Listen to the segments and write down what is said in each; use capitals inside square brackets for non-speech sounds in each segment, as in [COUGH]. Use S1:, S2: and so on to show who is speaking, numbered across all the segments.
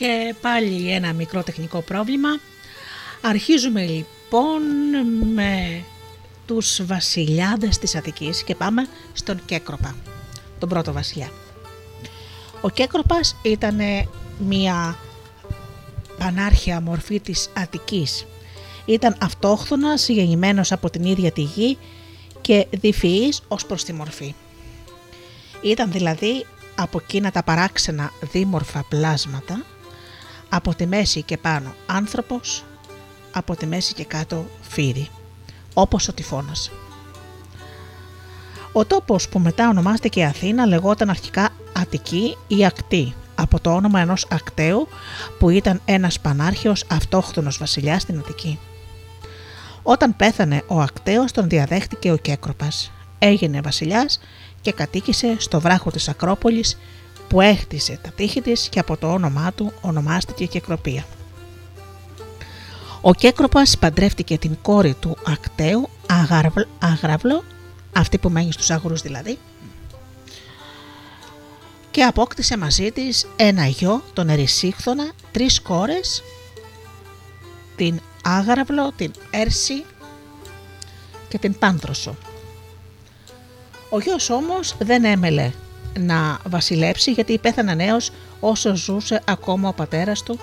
S1: Και πάλι ένα μικρό τεχνικό πρόβλημα. Αρχίζουμε λοιπόν με τους βασιλιάδες της Αττικής και πάμε στον Κέκροπα, τον πρώτο βασιλιά. Ο Κέκροπας ήταν μια πανάρχια μορφή της Αττικής. Ήταν αυτόχθονας, γεννημένος από την ίδια τη γη και διφυής ως προς τη μορφή. Ήταν δηλαδή από εκείνα τα παράξενα δίμορφα πλάσματα, από τη μέση και πάνω άνθρωπος, από τη μέση και κάτω φίδι, όπως ο τυφώνας. Ο τόπος που μετά ονομάστηκε Αθήνα λεγόταν αρχικά Αττική ή Ακτή, από το όνομα ενός ακτέου που ήταν ένας πανάρχιος αυτόχθονος βασιλιάς στην Αττική. Όταν πέθανε ο ακτέος τον διαδέχτηκε ο Κέκροπας. Έγινε βασιλιάς και κατοίκησε στο βράχο της Ακρόπολης που έχτισε τα τείχη της και από το όνομά του ονομάστηκε Κεκροπία. Ο Κέκροπας παντρεύτηκε την κόρη του ακτέου Αγραβλό, αυτή που μένει στους αγρούς δηλαδή, και απόκτησε μαζί της ένα γιο, τον Ερυσίχθονα, τρεις κόρες, την Άγραυλο, την Έρση και την Πάνθροσο. Ο γιος όμως δεν έμελε να βασιλέψει γιατί πέθανε νέος όσο ζούσε ακόμα ο πατέρας του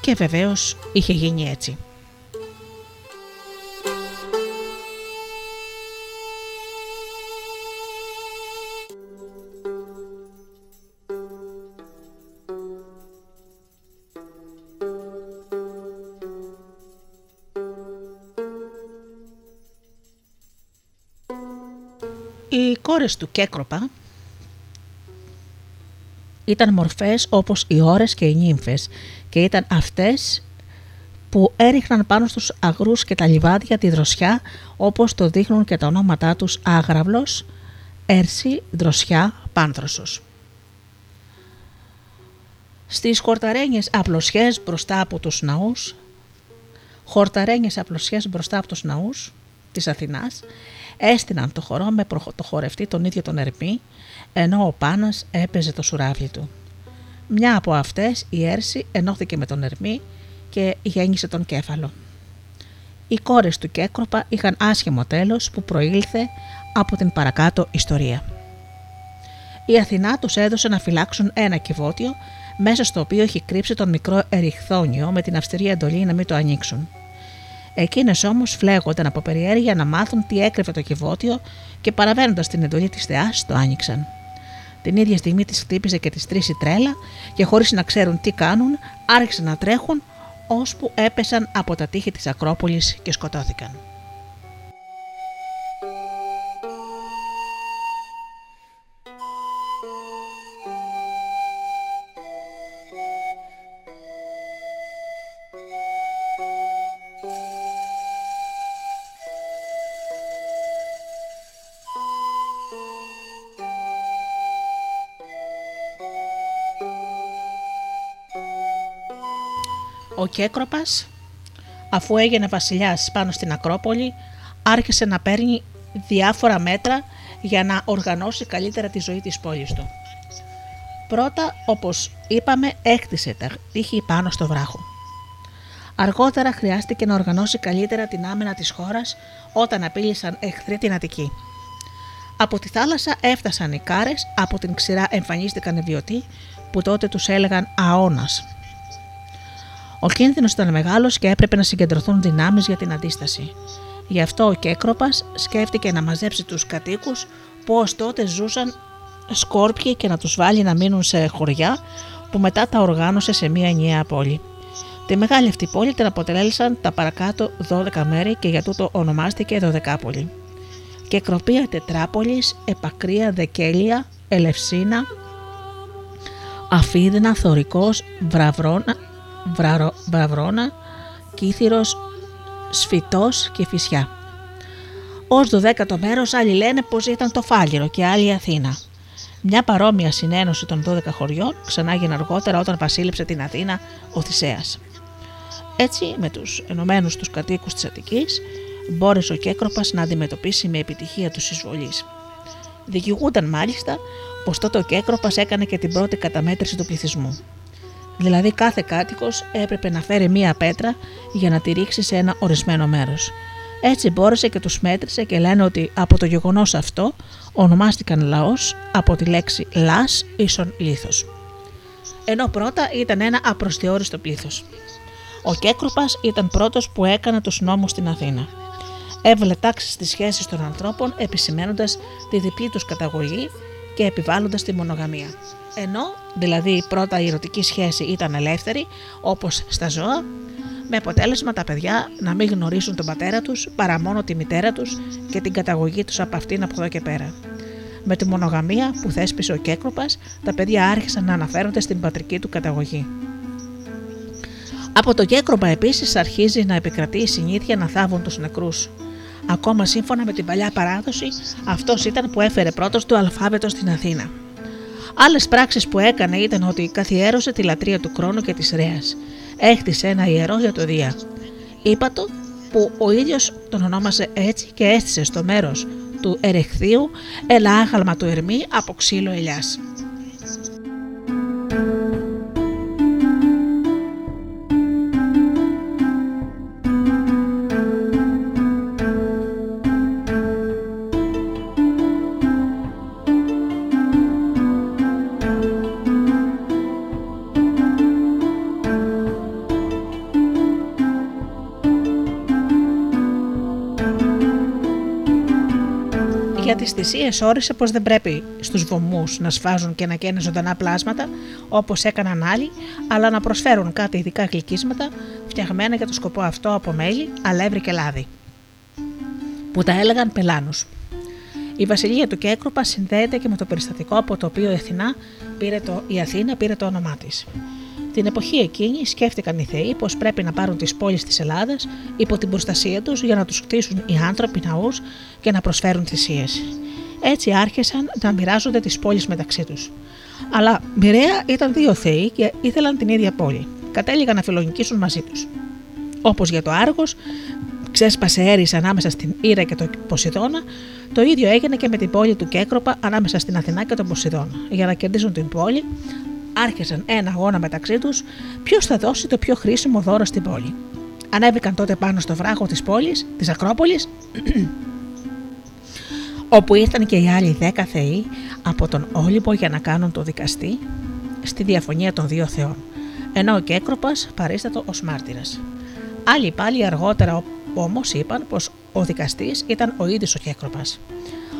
S1: και βεβαίως είχε γίνει έτσι. Οι κόρες του Κέκροπα ήταν μορφές όπως οι ώρες και οι νύμφες και ήταν αυτές που έριχναν πάνω στους αγρούς και τα λιβάδια τη δροσιά όπως το δείχνουν και τα ονόματά τους Άγραυλος, Έρση, Δροσιά, Πάνθρωσος. Στις χορταρένιες απλωσιές μπροστά από τους ναούς, χορταρένιες απλωσιές μπροστά από τους ναούς της Αθηνάς, έστειναν το χορό με το χορευτή τον ίδιο τον Ερμή, ενώ ο Πάνας έπαιζε το σουράβι του. Μια από αυτές, η Έρση, ενώθηκε με τον Ερμή και γέννησε τον Κέφαλο. Οι κόρες του Κέκροπα είχαν άσχημο τέλος που προήλθε από την παρακάτω ιστορία. Η Αθηνά τους έδωσε να φυλάξουν ένα κυβότιο μέσα στο οποίο έχει κρύψει τον μικρό Εριχθόνιο με την αυστηρή εντολή να μην το ανοίξουν. Εκείνες όμως φλέγονταν από περιέργεια να μάθουν τι έκρυβε το κυβότιο και παραβαίνοντας την εντολή της Θεάς, το άνοιξαν. Την ίδια στιγμή τη χτύπησε και τη τρίση τρέλα και χωρίς να ξέρουν τι κάνουν, άρχισαν να τρέχουν ώσπου έπεσαν από τα τείχη της Ακρόπολης και σκοτώθηκαν. Ο Κέκροπας, αφού έγινε βασιλιάς πάνω στην Ακρόπολη, άρχισε να παίρνει διάφορα μέτρα για να οργανώσει καλύτερα τη ζωή της πόλης του. Πρώτα, όπως είπαμε, έκτισε τα τείχη πάνω στο βράχο. Αργότερα χρειάστηκε να οργανώσει καλύτερα την άμυνα της χώρας όταν απείλησαν εχθροί την Αττική. Από τη θάλασσα έφτασαν οι κάρες, από την ξηρά εμφανίστηκαν οι βιωτοί που τότε τους έλεγαν αώνας ο κίνδυνος ήταν μεγάλος και έπρεπε να συγκεντρωθούν δυνάμεις για την αντίσταση. Γι' αυτό ο Κέκροπας σκέφτηκε να μαζέψει τους κατοίκους που ω τότε ζούσαν σκόρπιοι και να τους βάλει να μείνουν σε χωριά που μετά τα οργάνωσε σε μια ενιαία πόλη. Τη μεγάλη αυτή πόλη την αποτελέσαν τα παρακάτω 12 μέρη και για τούτο ονομάστηκε Δωδεκάπολη. Και κροπία Τετράπολης, Επακρία Δεκέλια, Ελευσίνα, Αφίδνα, Θωρικός, Βραβρώνα, Βραβρώνα, Κύθυρος, Σφιτός και Φυσιά. Ω δωδέκατο μέρος, άλλοι λένε πως ήταν το Φάλιρο και άλλοι η Αθήνα. Μια παρόμοια συνένωση των 12 χωριών ξανά έγινε αργότερα όταν βασίλεψε την Αθήνα ο Θησέας. Έτσι, με τους ενωμένους τους κατοίκους της Αττικής, μπόρεσε ο Κέκροπας να αντιμετωπίσει με επιτυχία τους εισβολείς. Δικηγούνταν μάλιστα πως τότε ο Κέκροπας έκανε και την πρώτη καταμέτρηση του πληθυσμού. Δηλαδή κάθε κάτοικος έπρεπε να φέρει μία πέτρα για να τη ρίξει σε ένα ορισμένο μέρος. Έτσι μπόρεσε και τους μέτρησε και λένε ότι από το γεγονός αυτό ονομάστηκαν λαός από τη λέξη λας ίσον λίθος. Ενώ πρώτα ήταν ένα απροσδιόριστο πλήθος. Ο Κέκροπας ήταν πρώτος που έκανε τους νόμους στην Αθήνα. Έβαλε τάξη στις σχέσεις των ανθρώπων επισημένοντας τη διπλή τους καταγωγή και επιβάλλοντας τη μονογαμία. Ενώ δηλαδή πρώτα η ερωτική σχέση ήταν ελεύθερη, όπως στα ζώα, με αποτέλεσμα τα παιδιά να μην γνωρίσουν τον πατέρα τους παρά μόνο τη μητέρα τους και την καταγωγή τους από αυτήν από εδώ και πέρα. Με τη μονογαμία που θέσπισε ο Κέκροπα, τα παιδιά άρχισαν να αναφέρονται στην πατρική του καταγωγή. Από το Κέκροπα επίσης αρχίζει να επικρατεί η συνήθεια να θάβουν τους νεκρούς. Ακόμα σύμφωνα με την παλιά παράδοση, αυτός ήταν που έφερε πρώτος το αλφάβητο στην Αθήνα. Άλλες πράξεις που έκανε ήταν ότι καθιέρωσε τη λατρεία του χρόνου και της Ρέας. Έχτισε ένα ιερό για το Δία. Είπα το που ο ίδιος τον ονόμασε έτσι και έστησε στο μέρος του ερεχθείου ένα άγαλμα του Ερμή από ξύλο ελιάς. Τι θυσίες όρισε πως δεν πρέπει στους βωμούς να σφάζουν και να καίνε ζωντανά πλάσματα όπως έκαναν άλλοι, αλλά να προσφέρουν κάτι ειδικά γλυκίσματα φτιαγμένα για το σκοπό αυτό από μέλι, αλεύρι και λάδι. Που τα έλεγαν πελάνους. Η βασιλεία του Κέκρουπα συνδέεται και με το περιστατικό από το οποίο η Αθηνά πήρε το, η Αθήνα πήρε το όνομά της. Την εποχή εκείνη σκέφτηκαν οι Θεοί πως πρέπει να πάρουν τις πόλεις της Ελλάδας υπό την προστασία τους για να τους κτίσουν οι άνθρωποι ναούς και να προσφέρουν θυσίε. Έτσι άρχισαν να μοιράζονται τις πόλεις μεταξύ τους. Αλλά μοιραία ήταν δύο Θεοί και ήθελαν την ίδια πόλη. Κατέληγαν να φιλονικήσουν μαζί τους. Όπως για το Άργος, ξέσπασε έρης ανάμεσα στην Ήρα και τον Ποσειδώνα, το ίδιο έγινε και με την πόλη του Κέκροπα ανάμεσα στην Αθηνά και τον Ποσειδώνα. Για να κερδίσουν την πόλη, άρχισαν ένα αγώνα μεταξύ τους ποιος θα δώσει το πιο χρήσιμο δώρο στην πόλη. Ανέβηκαν τότε πάνω στο βράχο της πόλης, της Ακρόπολης, [CLEARS THROAT] όπου ήρθαν και οι άλλοι δέκα θεοί από τον Όλυμπο για να κάνουν το δικαστή στη διαφωνία των δύο θεών, ενώ ο Κέκροπας παρίστατο ως μάρτυρας. Άλλοι πάλι αργότερα όμως είπαν πως ο δικαστής ήταν ο ίδιος ο Κέκροπας.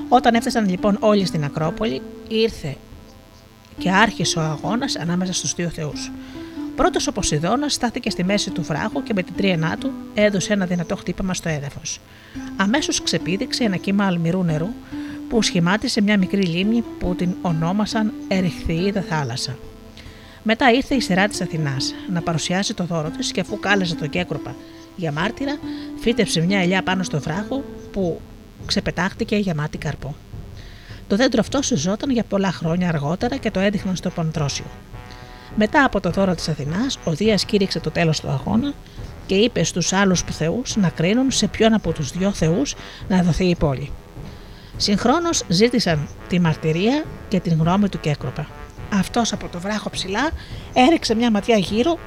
S1: Όταν έφτασαν λοιπόν όλοι στην Ακρόπολη, ήρθε και άρχισε ο αγώνας ανάμεσα στους δύο θεούς. Πρώτος ο Ποσειδώνας στάθηκε στη μέση του βράχου και με την τρίενά του έδωσε ένα δυνατό χτύπημα στο έδαφος. Αμέσως ξεπήδηξε ένα κύμα αλμυρού νερού που σχημάτισε μια μικρή λίμνη που την ονόμασαν Ερυχθιίδα θάλασσα. Μετά ήρθε η σειρά τη Αθηνάς να παρουσιάσει το δώρο της και αφού κάλεσε τον Κέκροπα για μάρτυρα, φύτεψε μια ελιά πάνω στο βράχο που ξεπετάχτηκε γεμάτη καρπό. Το δέντρο αυτό συζόταν για πολλά χρόνια αργότερα και το έδειχναν στο Ποντρόσιο. Μετά από το δώρο της Αθηνάς, ο Δίας κήρυξε το τέλος του αγώνα και είπε στους άλλους θεούς να κρίνουν σε ποιον από τους δυο θεούς να δοθεί η πόλη. Συγχρόνως ζήτησαν τη μαρτυρία και την γνώμη του Κέκροπα. Αυτός από το βράχο ψηλά έριξε μια ματιά γύρω,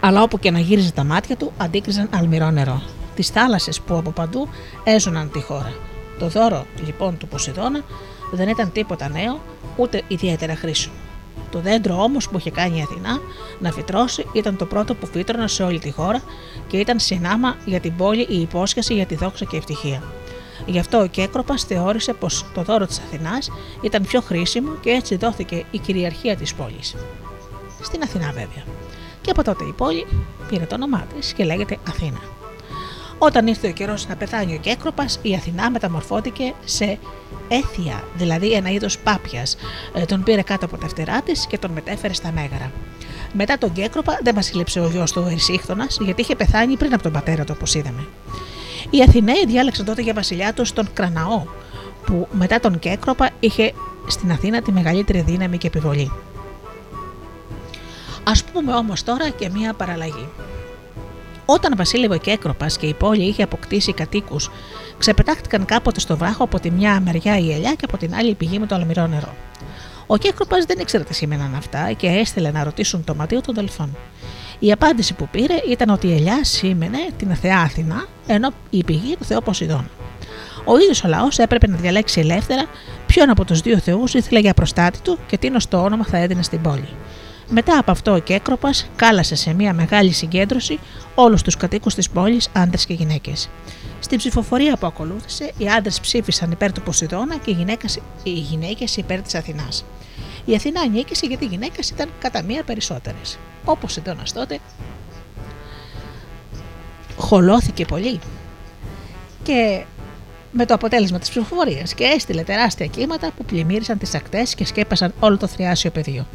S1: αλλά όπου και να γύριζε τα μάτια του αντίκριζαν αλμυρό νερό. Τις θάλασσες που από παντού έζωναν τη χώρα. Το δώρο λοιπόν του Ποσειδώνα δεν ήταν τίποτα νέο ούτε ιδιαίτερα χρήσιμο. Το δέντρο όμως που είχε κάνει η Αθηνά να φυτρώσει ήταν το πρώτο που φύτρωνε σε όλη τη χώρα και ήταν συνάμα για την πόλη η υπόσχεση για τη δόξα και ευτυχία. Γι' αυτό ο Κέκροπας θεώρησε πως το δώρο της Αθηνάς ήταν πιο χρήσιμο και έτσι δόθηκε η κυριαρχία της πόλης. Στην Αθηνά βέβαια. Και από τότε η πόλη πήρε το όνομά της και λέγεται Αθήνα. Όταν ήρθε ο καιρός να πεθάνει ο Κέκροπας, η Αθηνά μεταμορφώθηκε σε έθια, δηλαδή ένα είδος πάπιας. Ε, τον πήρε κάτω από τα φτερά της και τον μετέφερε στα μέγαρα. Μετά τον Κέκροπα δεν βασίλεψε ο γιος του Ερσίχθονας, γιατί είχε πεθάνει πριν από τον πατέρα του, όπως είδαμε. Οι Αθηναίοι διάλεξαν τότε για βασιλιά τους τον Κραναό, που μετά τον Κέκροπα είχε στην Αθήνα τη μεγαλύτερη δύναμη και επιβολή. Α πούμε όμως τώρα και μία παραλλαγή.
S2: Όταν Βασίλευο και Έκροπα και η πόλη είχε αποκτήσει κατοίκους, ξεπετάχτηκαν κάποτε στο βράχο από τη μια μεριά η ελιά και από την άλλη η πηγή με το αλμυρό νερό. Ο Κέκροπας δεν ήξερε τι σήμαιναν αυτά και έστειλε να ρωτήσουν το ματίο των Δελφών. Η απάντηση που πήρε ήταν ότι η ελιά σήμαινε την Θεά Αθηνά, ενώ η πηγή του Θεό Ποσειδώνα. Ο ίδιος ο λαός έπρεπε να διαλέξει ελεύθερα ποιον από τους δύο θεούς ήθελε για προστάτη του και τι το όνομα θα έδινε στην πόλη. Μετά από αυτό ο Κέκροπας κάλασε σε μια μεγάλη συγκέντρωση όλους τους κατοίκους της πόλης, άντρες και γυναίκες. Στην ψηφοφορία που ακολούθησε, οι άντρες ψήφισαν υπέρ του Ποσειδώνα και οι γυναίκες υπέρ της Αθηνάς. Η Αθηνά νίκησε γιατί οι γυναίκες ήταν κατά μία περισσότερες. Ο Ποσειδώνας τότε χολώθηκε πολύ και με το αποτέλεσμα της ψηφοφορίας και έστειλε τεράστια κύματα που πλημμύρισαν τις ακτές και σκέπασαν όλο το θριάσιο πεδίο.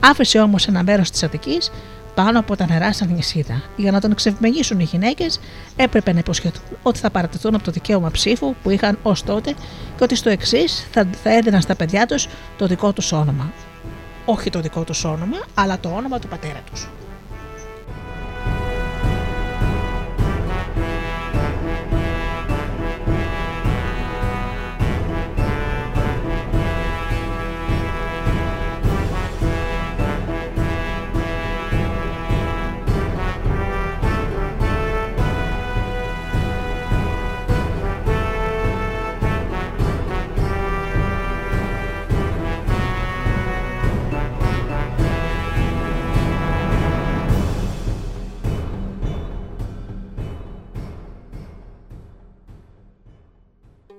S2: Άφησε όμως ένα μέρος της Αττικής πάνω από τα νερά σαν νησίδα. Για να τον εξευμενήσουν οι γυναίκες, έπρεπε να υποσχεθούν ότι θα παρατηθούν από το δικαίωμα ψήφου που είχαν ως τότε και ότι στο εξής θα, θα έδιναν στα παιδιά τους το δικό τους όνομα. Όχι το δικό τους όνομα, αλλά το όνομα του πατέρα τους.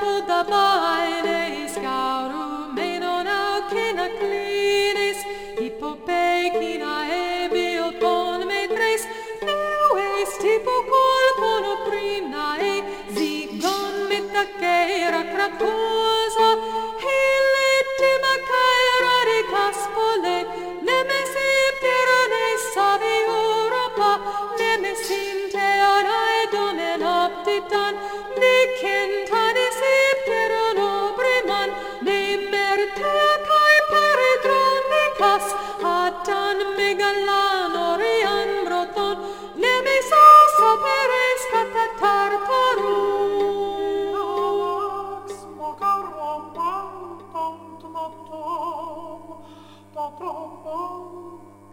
S2: Buddha meine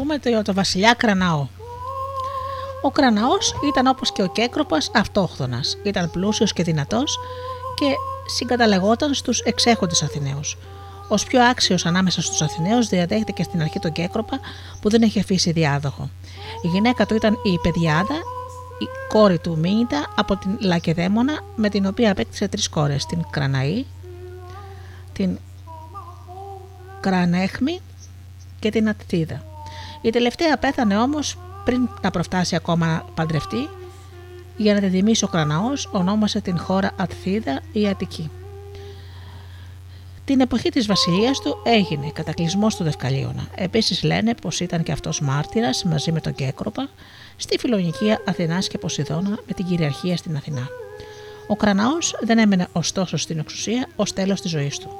S2: πούμε το βασιλιά Κραναό. Ο Κραναός ήταν όπως και ο Κέκροπας αυτόχθονας, ήταν πλούσιος και δυνατός και συγκαταλεγόταν στους εξέχοντες Αθηναίους.
S1: Ω πιο άξιος ανάμεσα στους Αθηναίους, διαδέχτηκε στην αρχή τον Κέκροπα που δεν είχε αφήσει διάδοχο. Η γυναίκα του ήταν η Παιδιάδα, η κόρη του Μίνιτα από την Λακεδέμονα, με την οποία απέκτησε τρεις κόρες: την Κραναή, την Κρανέχμη και την Αττίδα. Η τελευταία πέθανε όμως πριν να προφτάσει ακόμα να παντρευτεί, για να την τιμήσει ο Κραναός ονόμασε την χώρα Ατθίδα ή Αττική. Την εποχή της βασιλείας του έγινε κατακλυσμός του Δευκαλίωνα. Επίσης λένε πως ήταν και αυτός μάρτυρας μαζί με τον Κέκροπα στη φιλονικία Αθηνάς και Ποσειδώνα με την κυριαρχία στην Αθηνά. Ο Κραναός δεν έμενε ωστόσο στην εξουσία ως τέλος της ζωής του.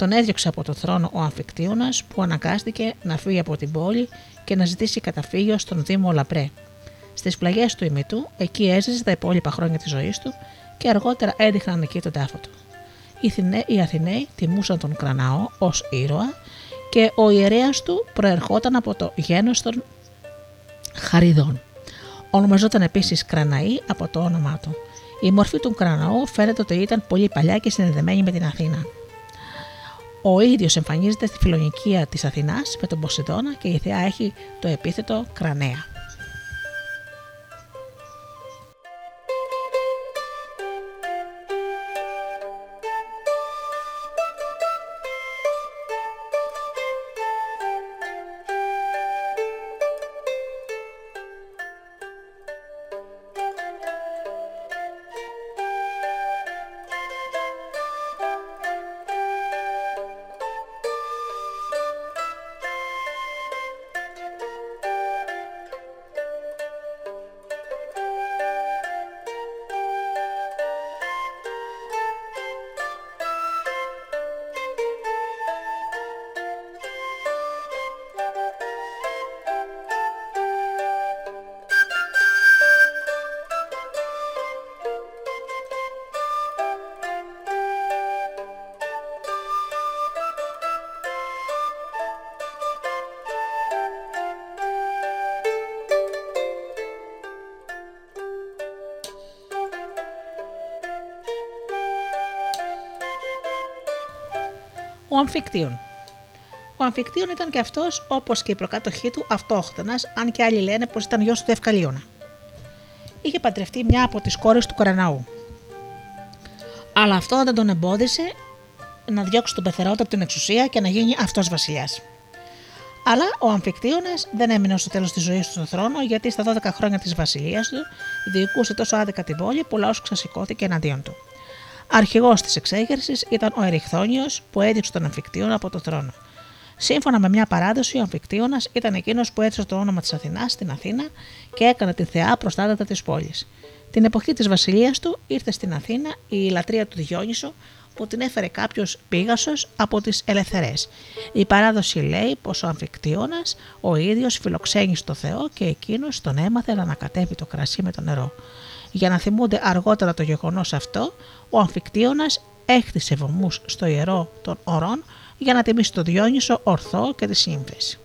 S1: Τον έδιωξε από το θρόνο ο Αμφικτίωνας που αναγκάστηκε να φύγει από την πόλη και να ζητήσει καταφύγιο στον Δήμο Λαπρέ. Στις πλαγιές του ημιτού, εκεί έζησε τα υπόλοιπα χρόνια της ζωής του και αργότερα έδειχναν εκεί τον τάφο του. Οι Αθηναίοι τιμούσαν τον Κρανάο ως ήρωα και ο ιερέας του προερχόταν από το γένος των Χαριδών. Ονομαζόταν επίσης Κραναή από το όνομά του. Η μορφή του Κραναού φαίνεται ότι ήταν πολύ παλιά και συνδεδεμένη με την Αθήνα. Ο ίδιος εμφανίζεται στη φιλονικία της Αθηνάς με τον Ποσειδώνα και η θεά έχει το επίθετο Κρανέα. Αμφικτίων. Ο Αμφικτίων ήταν και αυτός, όπως και η προκάτοχή του, αυτόχθονας, αν και άλλοι λένε πως ήταν γιος του Δευκαλίωνα. Είχε παντρευτεί μια από τις κόρες του Κοραναού. Αλλά αυτό δεν τον εμπόδισε να διώξει τον πεθερότητα από την εξουσία και να γίνει αυτός βασιλιάς. Αλλά ο Αμφικτίωνας δεν έμεινε στο τέλος της ζωής του στον θρόνο, γιατί στα 12 χρόνια της βασιλείας του διοικούσε τόσο άδικα την πόλη που λαός ξασηκώθηκε εναντίον του. Αρχηγός της εξέγερσης ήταν ο Εριχθόνιο που έδειξε τον Αμφικτίωνα από το θρόνο. Σύμφωνα με μια παράδοση, ο Αμφικτίωνας ήταν εκείνος που έδωσε το όνομα της Αθηνάς στην Αθήνα και έκανε την θεά προστάτατα της πόλης. Την εποχή της βασιλείας του ήρθε στην Αθήνα η λατρεία του Διόνυσο που την έφερε κάποιος πίγασος από τις Ελευθερές. Η παράδοση λέει πως ο Αμφικτίωνας ο ίδιος φιλοξένησε το Θεό και εκείνος τον έμαθε να ανακατεύει το κρασί με το νερό. Για να θυμούνται αργότερα το γεγονός αυτό, ο Αμφικτίωνας έχτισε βωμούς στο ιερό των ορών για να τιμήσει το Διόνυσο ορθό και τη σύμβεση.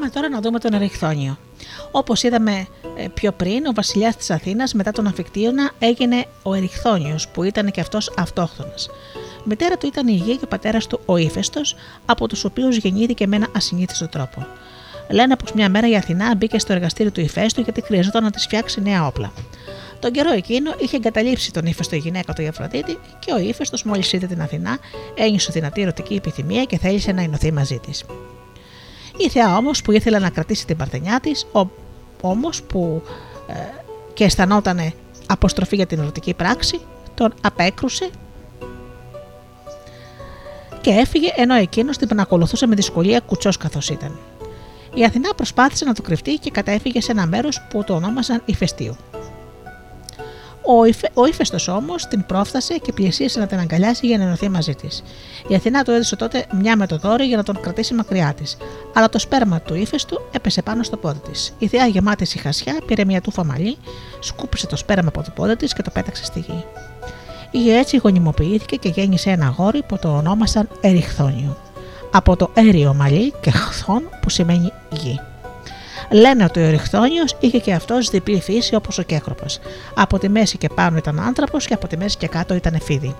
S1: Πάμε τώρα να δούμε τον Ερυχθόνιο. Όπως είδαμε ε, πιο πριν, ο βασιλιάς της Αθήνας μετά τον Αμφικτίωνα έγινε ο Ερυχθόνιο, που ήταν και αυτός αυτόχθονας. Μητέρα του ήταν η Υγεία και ο πατέρας του ο Ήφαιστος, από τους οποίους γεννήθηκε με ένα ασυνήθιστο τρόπο. Λένε πως μια μέρα η Αθηνά μπήκε στο εργαστήριο του Ηφαίστου γιατί χρειαζόταν να της φτιάξει νέα όπλα. Τον καιρό εκείνο είχε εγκαταλείψει τον ύφεστο η γυναίκα του Αφροδίτη και ο ύφεστο, μόλις είδε την Αθηνά, ένιωσε δυνατή ερωτική επιθυμία και θέλησε να ενωθεί μαζί της. Η Θεά όμως που ήθελε να κρατήσει την παρθενιά της, όμως που ε, και αισθανόταν αποστροφή για την ερωτική πράξη, τον απέκρουσε και έφυγε ενώ εκείνος την παρακολουθούσε με δυσκολία κουτσός καθώς ήταν. Η Αθηνά προσπάθησε να το κρυφτεί και κατέφυγε σε ένα μέρος που το ονόμαζαν Ηφαιστείου. Ο, Ιφε, ο ύφεστο όμως την πρόφτασε και πλησίασε να την αγκαλιάσει για να ενωθεί μαζί της. Η Αθηνά του έδωσε τότε μια με το δόρυ για να τον κρατήσει μακριά της, αλλά το σπέρμα του ύφεστου έπεσε πάνω στο πόδι της. Η θεά γεμάτη σιχασιά πήρε μια τούφα μαλλί, σκούπισε το σπέρμα από το πόδι της και το πέταξε στη γη. Η έτσι γονιμοποιήθηκε και γέννησε ένα γόρι που το ονόμασαν Εριχθόνιο. Από το έριο μαλλί και χθόν που σημαίνει γη. Λένε ότι ο Ερυχθόνιο είχε και αυτός διπλή φύση όπως ο Κέκροπος. Από τη μέση και πάνω ήταν άνθρωπος και από τη μέση και κάτω ήταν εφίδι.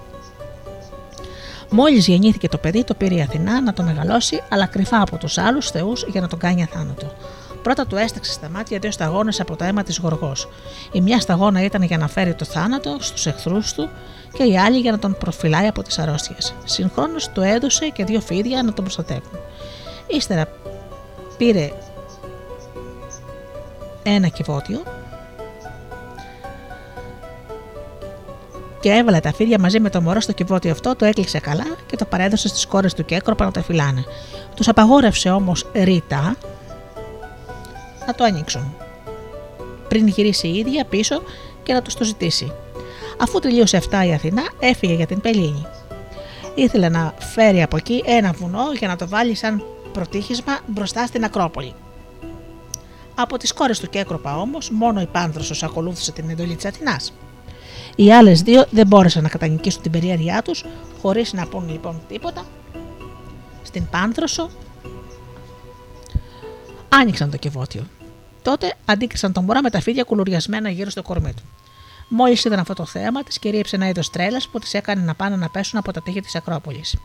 S1: Μόλις γεννήθηκε το παιδί, το πήρε η Αθηνά να το μεγαλώσει, αλλά κρυφά από τους άλλους θεούς για να τον κάνει αθάνατο. Πρώτα του έσταξε στα μάτια δύο σταγόνες από το αίμα της Γοργός. Η μια σταγόνα ήταν για να φέρει το θάνατο στους εχθρούς του και η άλλη για να τον προφυλάει από τις αρρώστιες. Συγχρόνως του έδωσε και δύο φίδια να τον προστατεύουν. Ύστερα πήρε ένα κυβότιο και έβαλε τα φίδια μαζί με το μωρό στο κυβότιο αυτό, το έκλεισε καλά και το παρέδωσε στις κόρες του Κέκροπα να το φυλάνε. Τους απαγόρευσε όμως ρητά να το ανοίξουν. Πριν γυρίσει η ίδια πίσω και να τους το ζητήσει. Αφού τελείωσε αυτά η Αθηνά, έφυγε για την Πελίνη. Ήθελε να φέρει από εκεί ένα βουνό για να το βάλει σαν προτύχισμα μπροστά στην Ακρόπολη. Από τις κόρες του Κέκροπα όμως, μόνο η Πάνδροσος ακολούθησε την εντολή της Αθηνάς. Οι άλλες δύο δεν μπόρεσαν να κατανικήσουν την περιέργειά τους, χωρίς να πούν λοιπόν τίποτα. Στην Πάνδροσο άνοιξαν το κεβότιο. Τότε αντίκρισαν τον μωρά με τα φίδια κουλουριασμένα γύρω στο κορμί του. Μόλις είδαν αυτό το θέαμα, της κυρίεψε ένα είδος τρέλας που τι έκανε να πάνε να πέσουν από τα τείχη της Ακρόπολης.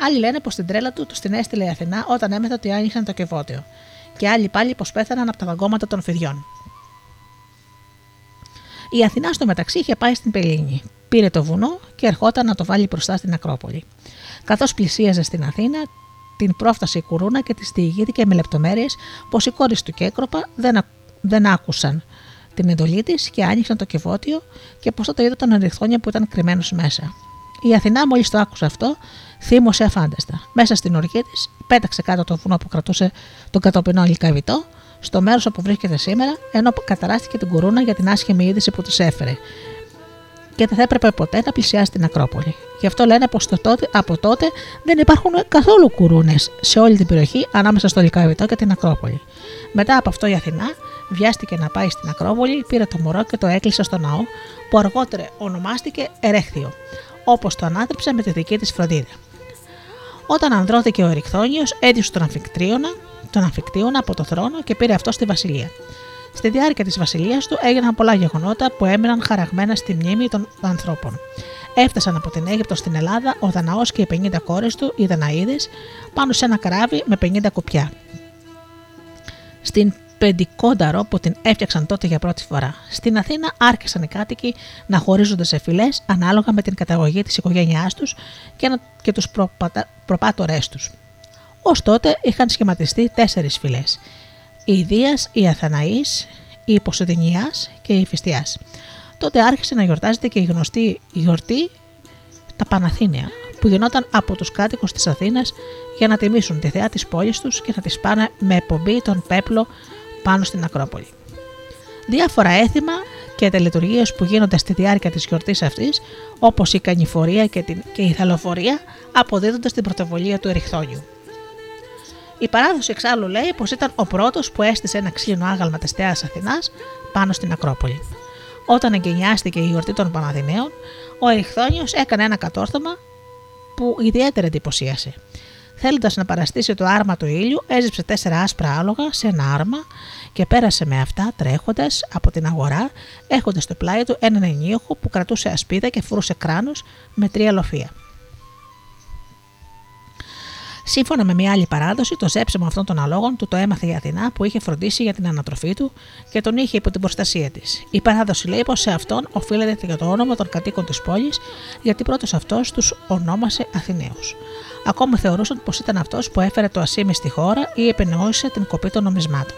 S1: Άλλοι λένε πως την τρέλα του του την έστειλε η Αθηνά όταν έμεθα ότι άνοιξαν το κεβότιο και άλλοι πάλι πως πέθαναν από τα δαγκώματα των φιδιών. Η Αθηνά στο μεταξύ είχε πάει στην Πελίνη. Πήρε το βουνό και ερχόταν να το βάλει μπροστά στην Ακρόπολη. Καθώς πλησίαζε στην Αθήνα, την πρόφτασε η κουρούνα και της διηγήθηκε με λεπτομέρειες πως οι κόρες του Κέκροπα δεν, δεν άκουσαν την εντολή της και άνοιξαν το κεβότιο και πως τότε είδα τον αριθμόνια που ήταν κρυμμένος μέσα. Η Αθηνά, μόλις το άκουσε αυτό, θύμωσε αφάνταστα. Μέσα στην οργή της, πέταξε κάτω το βουνό που κρατούσε τον κατοπινό λικαβιτό, στο μέρος όπου βρίσκεται σήμερα, ενώ καταράστηκε την κουρούνα για την άσχημη είδηση που της έφερε. Και δεν θα έπρεπε ποτέ να πλησιάσει την Ακρόπολη. Γι' αυτό λένε πως από τότε δεν υπάρχουν καθόλου κουρούνες σε όλη την περιοχή ανάμεσα στο Λικαβιτό και την Ακρόπολη. Μετά από αυτό η Αθηνά βιάστηκε να πάει στην Ακρόπολη, πήρε το μωρό και το έκλεισε στο ναό, που αργότερα ονομάστηκε Ερέχθιο, όπως το ανάτρεψε με τη δική της φροντίδα. Όταν ανδρώθηκε ο Ερυχθόνιο, έδιωσε τον Αμφικτρίωνα, τον Αμφικτίωνα από το θρόνο και πήρε αυτό στη βασιλεία. Στη διάρκεια της βασιλείας του έγιναν πολλά γεγονότα που έμειναν χαραγμένα στη μνήμη των ανθρώπων. Έφτασαν από την Αίγυπτο στην Ελλάδα ο Δαναός και οι 50 κόρες του, οι Δαναίδε, πάνω σε ένα καράβι με 50 κουπιά. Στην πεντικόνταρο που την έφτιαξαν τότε για πρώτη φορά. Στην Αθήνα άρχισαν οι κάτοικοι να χωρίζονται σε φυλές ανάλογα με την καταγωγή της οικογένειάς τους και, και τους προπάτορές τους. Ω τότε είχαν σχηματιστεί τέσσερις φυλές. Η Ιδίας, η Αθαναής, η Υποσοδηνιά και η Φιστιάς. Τότε άρχισε να γιορτάζεται και η γνωστή γιορτή τα Παναθήνια, που γινόταν από τους κάτοικους της Αθήνας για να τιμήσουν τη θεά της πόλης τους και να τη πάνε με εκπομπή τον πέπλο πάνω στην Ακρόπολη. Διάφορα έθιμα και τελετουργίες που γίνονται στη διάρκεια της γιορτής αυτής, όπως η κανηφορία και, την, και η θαλοφορία, αποδίδονται στην πρωτοβολία του Εριχθόνιου. Η παράδοση εξάλλου λέει πως ήταν ο πρώτος που έστησε ένα ξύλινο άγαλμα της Θεάς Αθηνάς πάνω στην Ακρόπολη. Όταν εγκαινιάστηκε η γιορτή των Παναδημαίων, ο Εριχθόνιο έκανε ένα κατόρθωμα που ιδιαίτερα εντυπωσίασε. Θέλοντας να παραστήσει το άρμα του ήλιου, έζυψε τέσσερα άσπρα άλογα σε ένα άρμα και πέρασε με αυτά τρέχοντας από την αγορά, έχοντας στο πλάι του έναν ενίοχο που κρατούσε ασπίδα και φορούσε κράνος με τρία λοφεία. Σύμφωνα με μια άλλη παράδοση, το ζέψιμο αυτών των αλόγων του το έμαθε η Αθηνά που είχε φροντίσει για την ανατροφή του και τον είχε υπό την προστασία της. Η παράδοση λέει πως σε αυτόν οφείλεται και το όνομα των κατοίκων της πόλης, γιατί πρώτος αυτός τους ονόμασε Αθηναίους. Ακόμα θεωρούσαν πως ήταν αυτός που έφερε το ασίμι στη χώρα ή επενόησε την κοπή των νομισμάτων.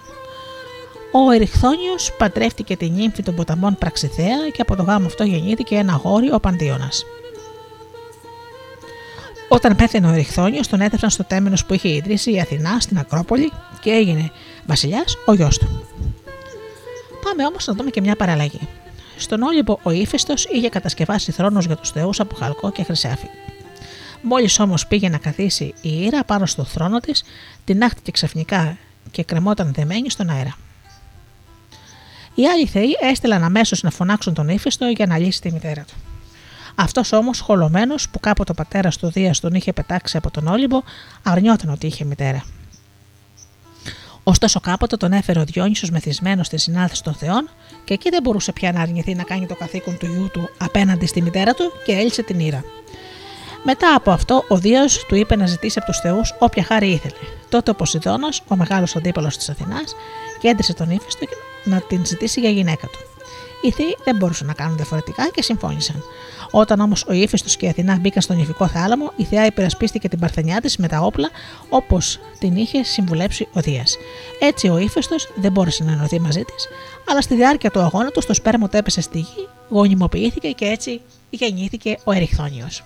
S1: Ο Εριχθόνιο παντρεύτηκε την νύμφη των ποταμών Πραξιθέα και από το γάμο αυτό γεννήθηκε ένα γόρι ο Παντίωνας. Όταν πέθανε ο Εριχθόνιο, τον έδεψαν στο τέμενος που είχε ιδρύσει η Αθηνά στην Ακρόπολη και έγινε βασιλιάς ο γιος του. Πάμε όμως να δούμε και μια παραλλαγή. Στον Όλυμπο ο ύφεστο είχε κατασκευάσει θρόνους για τους θεούς από χαλκό και χρυσάφι. Μόλις όμως πήγε να καθίσει η ήρα πάνω στο θρόνο της, την άχτηκε ξαφνικά και κρεμόταν δεμένη στον αέρα. Οι άλλοι θεοί έστελαν αμέσως να φωνάξουν τον ύφεστο για να λύσει τη μητέρα του. Αυτός όμως, χολωμένος που κάποτε ο πατέρα του Δίας τον είχε πετάξει από τον Όλυμπο, αρνιόταν ότι είχε μητέρα. Ωστόσο, κάποτε τον έφερε ο Διόνυσος μεθυσμένος στη συνάθηση των Θεών και εκεί δεν μπορούσε πια να αρνηθεί να κάνει το καθήκον του γιού του απέναντι στη μητέρα του και έλυσε την ήρα. Μετά από αυτό, ο Δίο του είπε να ζητήσει από τους Θεούς όποια χάρη ήθελε. Τότε ο Ποσειδώνας, ο μεγάλος αντίπαλος της Αθηνάς, κέντρισε τον ύφιστο να την ζητήσει για γυναίκα του. Οι Θεοί δεν μπορούσαν να κάνουν διαφορετικά και συμφώνησαν. Όταν όμως ο ύφιστο και η Αθηνά μπήκαν στον ηφικό θάλαμο, η Θεά υπερασπίστηκε την παρθενιά της με τα όπλα όπως την είχε συμβουλέψει ο Δίας. Έτσι ο ύφιστο δεν μπόρεσε να ενωθεί μαζί της, αλλά στη διάρκεια του αγώνα τους το σπέρμο του έπεσε στη γη, γονιμοποιήθηκε και έτσι γεννήθηκε ο Εριχθόνιος.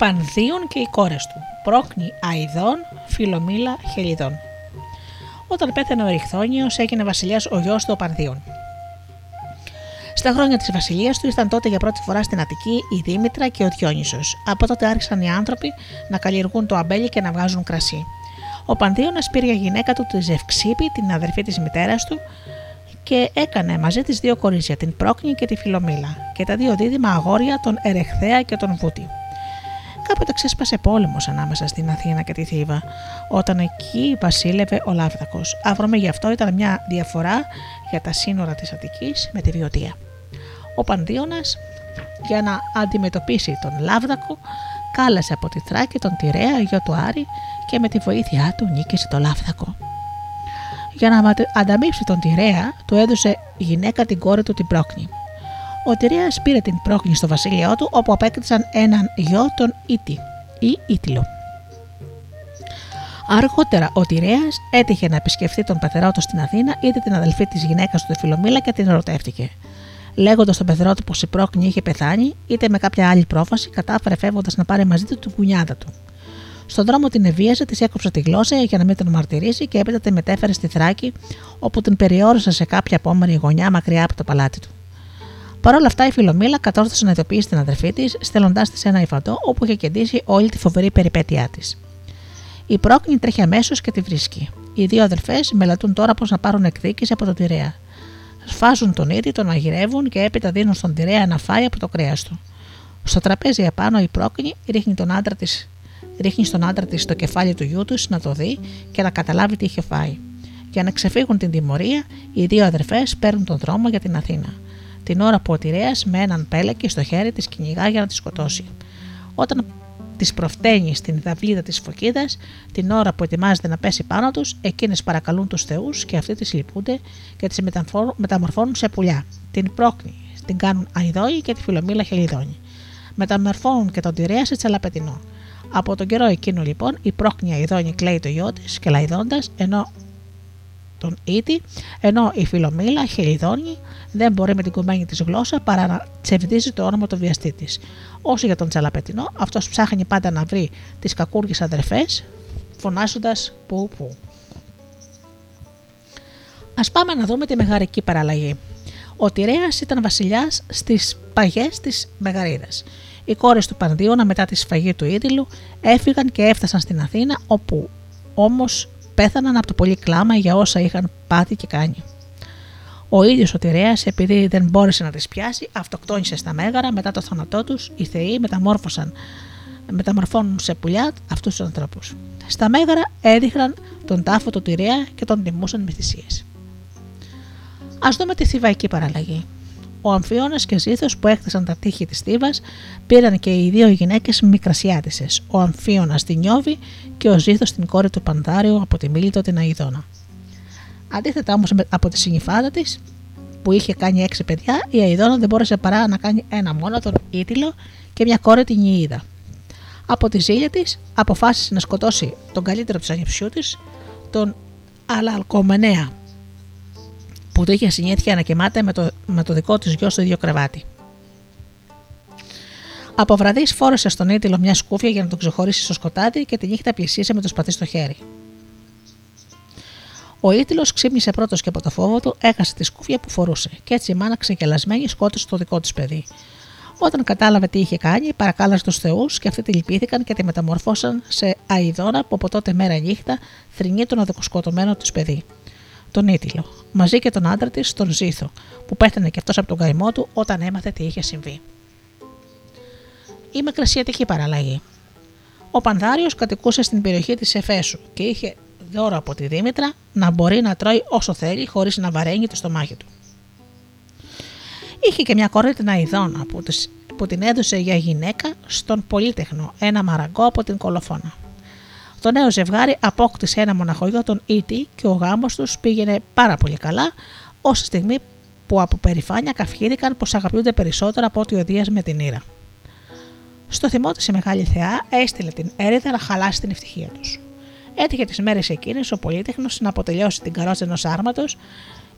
S1: Πανδίων και οι κόρες του, πρόκνη Αιδών, Φιλομήλα, Χελιδών. Όταν πέθανε ο Ερυχθόνιος έγινε βασιλιάς ο γιος του Πανδίων. Στα χρόνια της βασιλείας του ήταν τότε για πρώτη φορά στην Αττική η Δήμητρα και ο Διόνυσος. Από τότε άρχισαν οι άνθρωποι να καλλιεργούν το αμπέλι και να βγάζουν κρασί. Ο Πανδίωνα πήρε για γυναίκα του τη Ζευξήπη, την αδερφή της μητέρας του, και έκανε μαζί της δύο κορίτσια, την Πρόκνη και τη Φιλομήλα, και τα δύο δίδυμα αγόρια, τον Ερεχθέα και τον Βούτη. Κάποτε ξέσπασε πόλεμος ανάμεσα στην Αθήνα και τη Θήβα, όταν εκεί βασίλευε ο Λάβδακος. Αύρομε γι' αυτό ήταν μια διαφορά για τα σύνορα της Αττικής με τη Βιωτία. Ο Πανδίωνας για να αντιμετωπίσει τον Λάβδακο κάλεσε από τη Θράκη τον Τυρέα γιο του Άρη και με τη βοήθειά του νίκησε το Λάβδακο. Για να ανταμείψει τον Τυρέα του έδωσε γυναίκα την κόρη του την Πρόκνη. Ο Τυρέας πήρε την Πρόκνη στο βασίλειό του όπου απέκτησαν έναν γιο τον Ήτη ή Ήτυλο. Αργότερα ο Τυρέας έτυχε να επισκεφθεί τον πατερά του στην Αθήνα, είδε την αδελφή της γυναίκας του, τη Φιλομήλα, και την ερωτεύτηκε λέγοντας στον πεθερό του πως η πρόκνη είχε πεθάνει, είτε με κάποια άλλη πρόφαση, κατάφερε φεύγοντας να πάρει μαζί του την κουνιάδα του. Στον δρόμο την ευίασε, της έκοψε τη γλώσσα για να μην τον μαρτυρήσει και έπειτα τη μετέφερε στη Θράκη, όπου την περιόρισε σε κάποια απόμερη γωνιά μακριά από το παλάτι του. Παρ' όλα αυτά, η Φιλομήλα κατόρθωσε να ειδοποιήσει την αδερφή της, στέλνοντάς της ένα υφαντό όπου είχε κεντήσει όλη τη φοβερή περιπέτειά της. Η πρόκνη τρέχει αμέσως και τη βρίσκει. Οι δύο αδερφές μελετούν τώρα πώς να πάρουν εκδίκηση από τον Τυρέα σφάζουν τον ήδη, τον μαγειρεύουν και έπειτα δίνουν στον τυρέα να φάει από το κρέας του. Στο τραπέζι επάνω η πρόκνη ρίχνει, τον άντρα της, ρίχνει στον άντρα της το κεφάλι του γιού τους να το δει και να καταλάβει τι είχε φάει. Για να ξεφύγουν την τιμωρία, οι δύο αδερφές παίρνουν τον δρόμο για την Αθήνα. Την ώρα που ο Τυρέα με έναν πέλεκι στο χέρι της κυνηγά για να τη σκοτώσει. Όταν της προφταίνει στην δαυλίδα της φωκίδας, την ώρα που ετοιμάζεται να πέσει πάνω τους, εκείνες παρακαλούν τους Θεούς και αυτοί τις λυπούνται και τις μεταμορφώνουν σε πουλιά. Την πρόκνη, την κάνουν αειδόη και τη φιλομήλα χελιδόνη. Μεταμορφώνουν και τον Τυρέα σε τσαλαπετινό. Από τον καιρό εκείνο λοιπόν η πρόκνη αειδόνη κλαίει το γιο της και λαϊδώντα, ενώ τον Ήτη, ενώ η Φιλομήλα, χελιδόνη, δεν μπορεί με την κομμένη της γλώσσας παρά να τσεβδίζει το όνομα του βιαστή της. Όσο για τον Τσαλαπετινό, αυτός ψάχνει πάντα να βρει τις κακούργιες αδερφές, φωνάζοντας που που. Α πάμε να δούμε τη μεγαρική παραλλαγή. Ο Τυρέας ήταν βασιλιάς στις παγιές της Μεγαρίδας. Οι κόρες του Πανδίωνα μετά τη σφαγή του Ήτυλου έφυγαν και έφτασαν στην Αθήνα, όπου όμως πέθαναν από το πολύ κλάμα για όσα είχαν πάθει και κάνει. Ο ίδιος ο Τυρέας, επειδή δεν μπόρεσε να τις πιάσει, αυτοκτόνησε στα μέγαρα. Μετά το θάνατό τους, οι θεοί μεταμόρφωσαν, μεταμορφώνουν σε πουλιά αυτούς τους ανθρώπους. Στα μέγαρα έδειχναν τον τάφο του Τυρέα και τον τιμούσαν με θυσίε. Α δούμε τη θηβαϊκή παραλλαγή. Ο Αμφίωνα και Ζήθος που έκτισαν τα τείχη της Θήβα πήραν και οι δύο γυναίκες μικρασιάτισες. Ο Αμφίωνας την Νιώβη και ο Ζήθος την κόρη του Πανδάριου από τη Μίλητο την Αιδόνα. Αντίθετα όμως από τη συνυφάδα της, που είχε κάνει έξι παιδιά, η Αιδόνα δεν μπόρεσε παρά να κάνει ένα μόνο, τον Ήτυλο και μια κόρη την Ιήδα. Από τη ζήλια της αποφάσισε να σκοτώσει τον καλύτερο της ανιψιού της, τον Αλαλκομενέα, που το είχε συνήθεια να κοιμάται με το, με το δικό της γιο στο ίδιο κρεβάτι. Από βραδύ φόρεσε στον Ήτυλο μια σκούφια για να τον ξεχωρίσει στο σκοτάδι και τη νύχτα πλησίασε με το σπαθί στο χέρι. Ο Ήτυλο ξύπνησε πρώτος και από το φόβο του, έχασε τη σκούφια που φορούσε και έτσι η μάνα ξεγελασμένη σκότωσε το δικό της παιδί. Όταν κατάλαβε τι είχε κάνει, παρακάλεσε τους Θεούς και αυτοί τη λυπήθηκαν και τη μεταμορφώσαν σε αειδόνα που από τότε μέρα νύχτα θρυνεί τον αδικοσκοτωμένο της παιδί. Τον Ήτυλο, μαζί και τον άντρα της, τον Ζήθο, που πέθανε και αυτός από τον καημό του όταν έμαθε τι είχε συμβεί. Η μικρασιατική παραλλαγή. Ο Πανδάριος κατοικούσε στην περιοχή της Εφέσου και είχε δώρο από τη Δήμητρα να μπορεί να τρώει όσο θέλει χωρίς να βαραίνει το στομάχι του. Είχε και μια κόρη την Αιδόνα που, που την έδωσε για γυναίκα στον Πολύτεχνο, ένα μαραγκό από την Κολοφόνα. Το νέο ζευγάρι απόκτησε ένα μοναχογιό τον Ήτη και ο γάμος τους πήγαινε πάρα πολύ καλά, όση στιγμή που από περηφάνεια καυχήθηκαν πως αγαπιούνται περισσότερο από ότι ο Δίας με την Ήρα. Στο θυμό της η Μεγάλη Θεά έστειλε την έρηδα να χαλάσει την ευτυχία τους. Έτυχε τις μέρες εκείνες ο Πολύτεχνος να αποτελειώσει την καρότσα ενός άρματος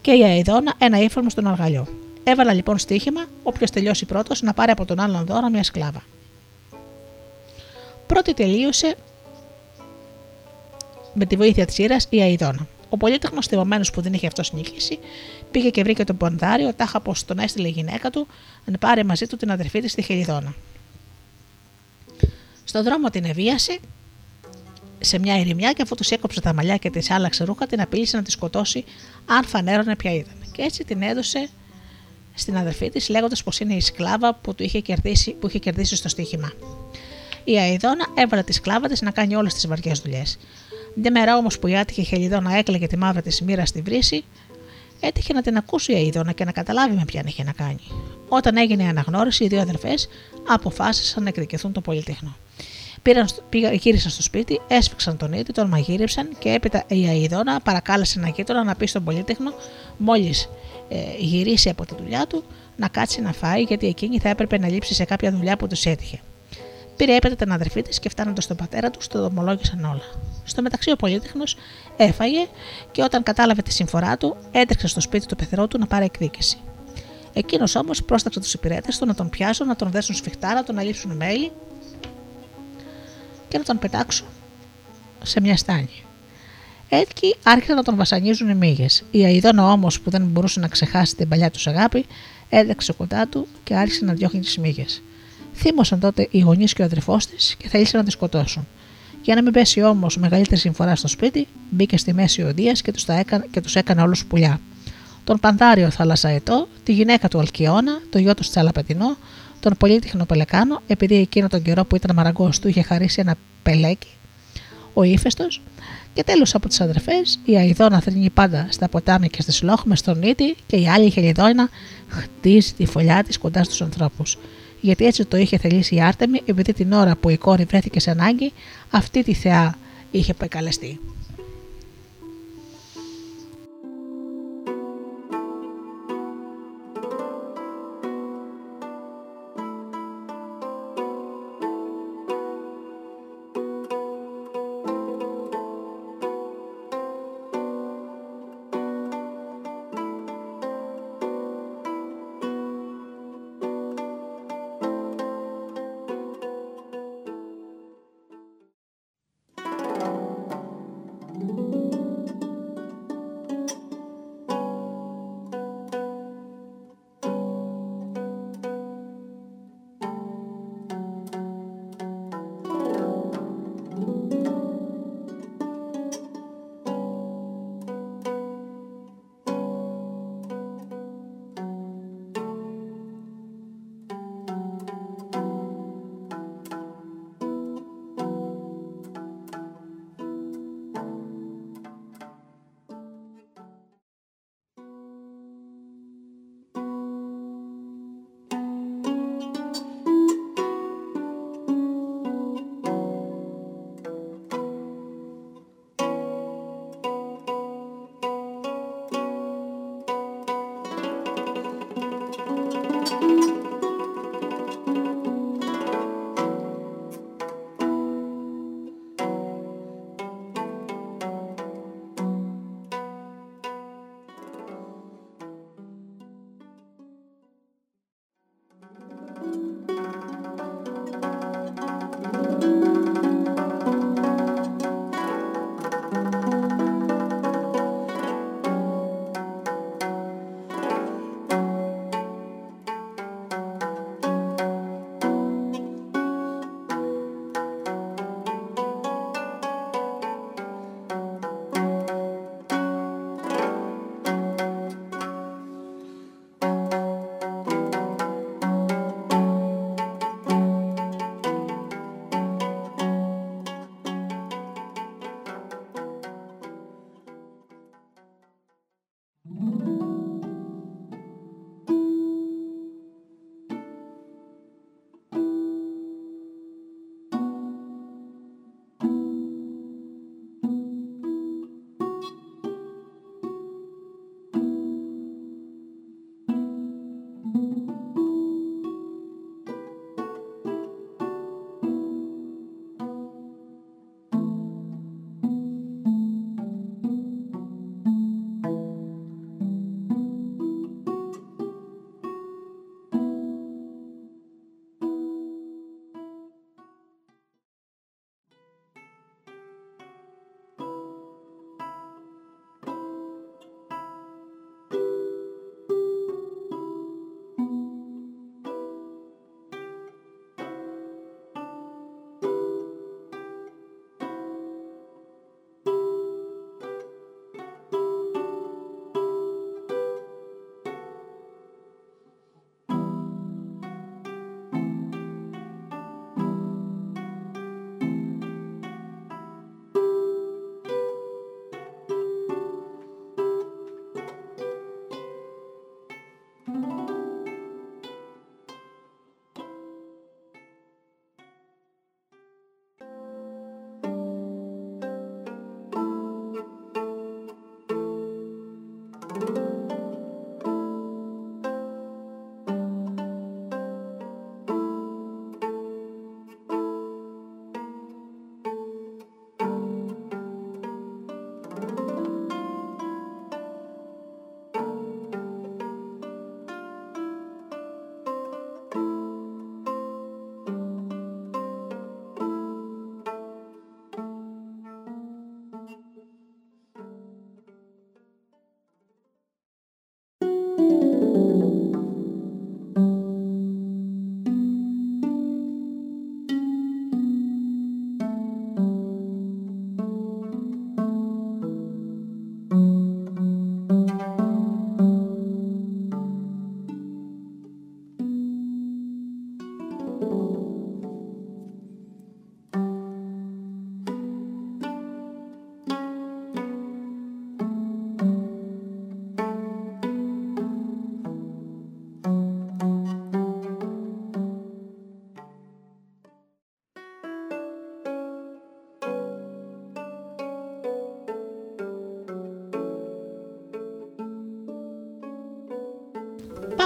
S1: και η Αιδόνα ένα ύφαρμο στον αργαλιό. Έβαλα λοιπόν στοίχημα, όποιος τελειώσει πρώτος να πάρει από τον άλλον δώρα μια σκλάβα. Πρώτη τελείωσε με τη βοήθεια της Ήρα η Αϊδόνα. Ο πολίτεχνο, θυμωμένος που δεν είχε αυτό νικήσει, πήγε και βρήκε τον Ποντάριο, τάχα πω τον έστειλε η γυναίκα του να πάρει μαζί του την αδερφή της στη Χελιδόνα. Στον δρόμο την εβίασε σε μια ερημιά και αφού τους έκοψε τα μαλλιά και τη άλλαξε ρούχα, την απείλησε να τη σκοτώσει αν φανέρωνε ποια ήταν. Και έτσι την έδωσε στην αδερφή της, λέγοντας πως είναι η σκλάβα που, του είχε κερδίσει, που είχε κερδίσει στο στοίχημα. Η Αιδόνα έβαλε τη σκλάβα της να κάνει όλες τις βαριές δουλειές. Μια μέρα όμως που η άτυχη Χελιδόνα έκλαιγε τη μαύρη της μοίρα στη βρύση, έτυχε να την ακούσει η Αιδόνα και να καταλάβει με ποιαν είχε να κάνει. Όταν έγινε η αναγνώριση, οι δύο αδερφέ αποφάσισαν να εκδικηθούν το πολυτέχνο. Πήραν, πήγα, γύρισαν στο σπίτι, έσφιξαν τον ίδιο, τον μαγείρεψαν και έπειτα η Αιδόνα παρακάλεσε ένα γείτονα να πει στον πολίτεχνο, μόλις ε, γυρίσει από τη δουλειά του, να κάτσει να φάει, γιατί εκείνη θα έπρεπε να λείψει σε κάποια δουλειά που τους έτυχε. Πήρε έπειτα την αδερφή της και φτάνοντας στον πατέρα του, το δομολόγησαν όλα. Στο μεταξύ, ο πολίτεχνο έφαγε και όταν κατάλαβε τη συμφορά του, έτρεξε στο σπίτι του πεθερό του να πάρει εκδίκηση. Εκείνος όμως πρόσταξε τους υπηρέτες του να τον πιάσουν, να τον δέσουν σφιχτά, να τον αλείψουν μέλι και να τον πετάξουν σε μια στάνη. Έτσι άρχισαν να τον βασανίζουν οι μύγες. Η Αιδόνα όμως που δεν μπορούσε να ξεχάσει την παλιά τους αγάπη, έδεξε κοντά του και άρχισε να διώχνει τις μύγες. Θύμωσαν τότε οι γονείς και ο αδερφός της και θέλησαν να τη σκοτώσουν. Για να μην πέσει όμως μεγαλύτερη συμφορά στο σπίτι, μπήκε στη μέση ο Δία και τους έκανε, έκανε όλους πουλιά. Τον Πανδάριο Θαλασσαετό, τη γυναίκα του Αλκιώνα, το γιο του Τσαλαπετινό, τον πολύτιχνο Πελεκάνο, επειδή εκείνο τον καιρό που ήταν μαραγκός του είχε χαρίσει ένα πελέκι, ο ύφεστος, και τέλος από τις αδερφές, η Αιδόνα θρυνεί πάντα στα ποτάμια και στις λόχμες στον Ήτη και η άλλη Χελιδόνα χτίζει τη φωλιά της κοντά στους ανθρώπους. Γιατί έτσι το είχε θελήσει η Άρτεμι, επειδή την ώρα που η κόρη βρέθηκε σε ανάγκη, αυτή τη θεά είχε επεκαλεστεί.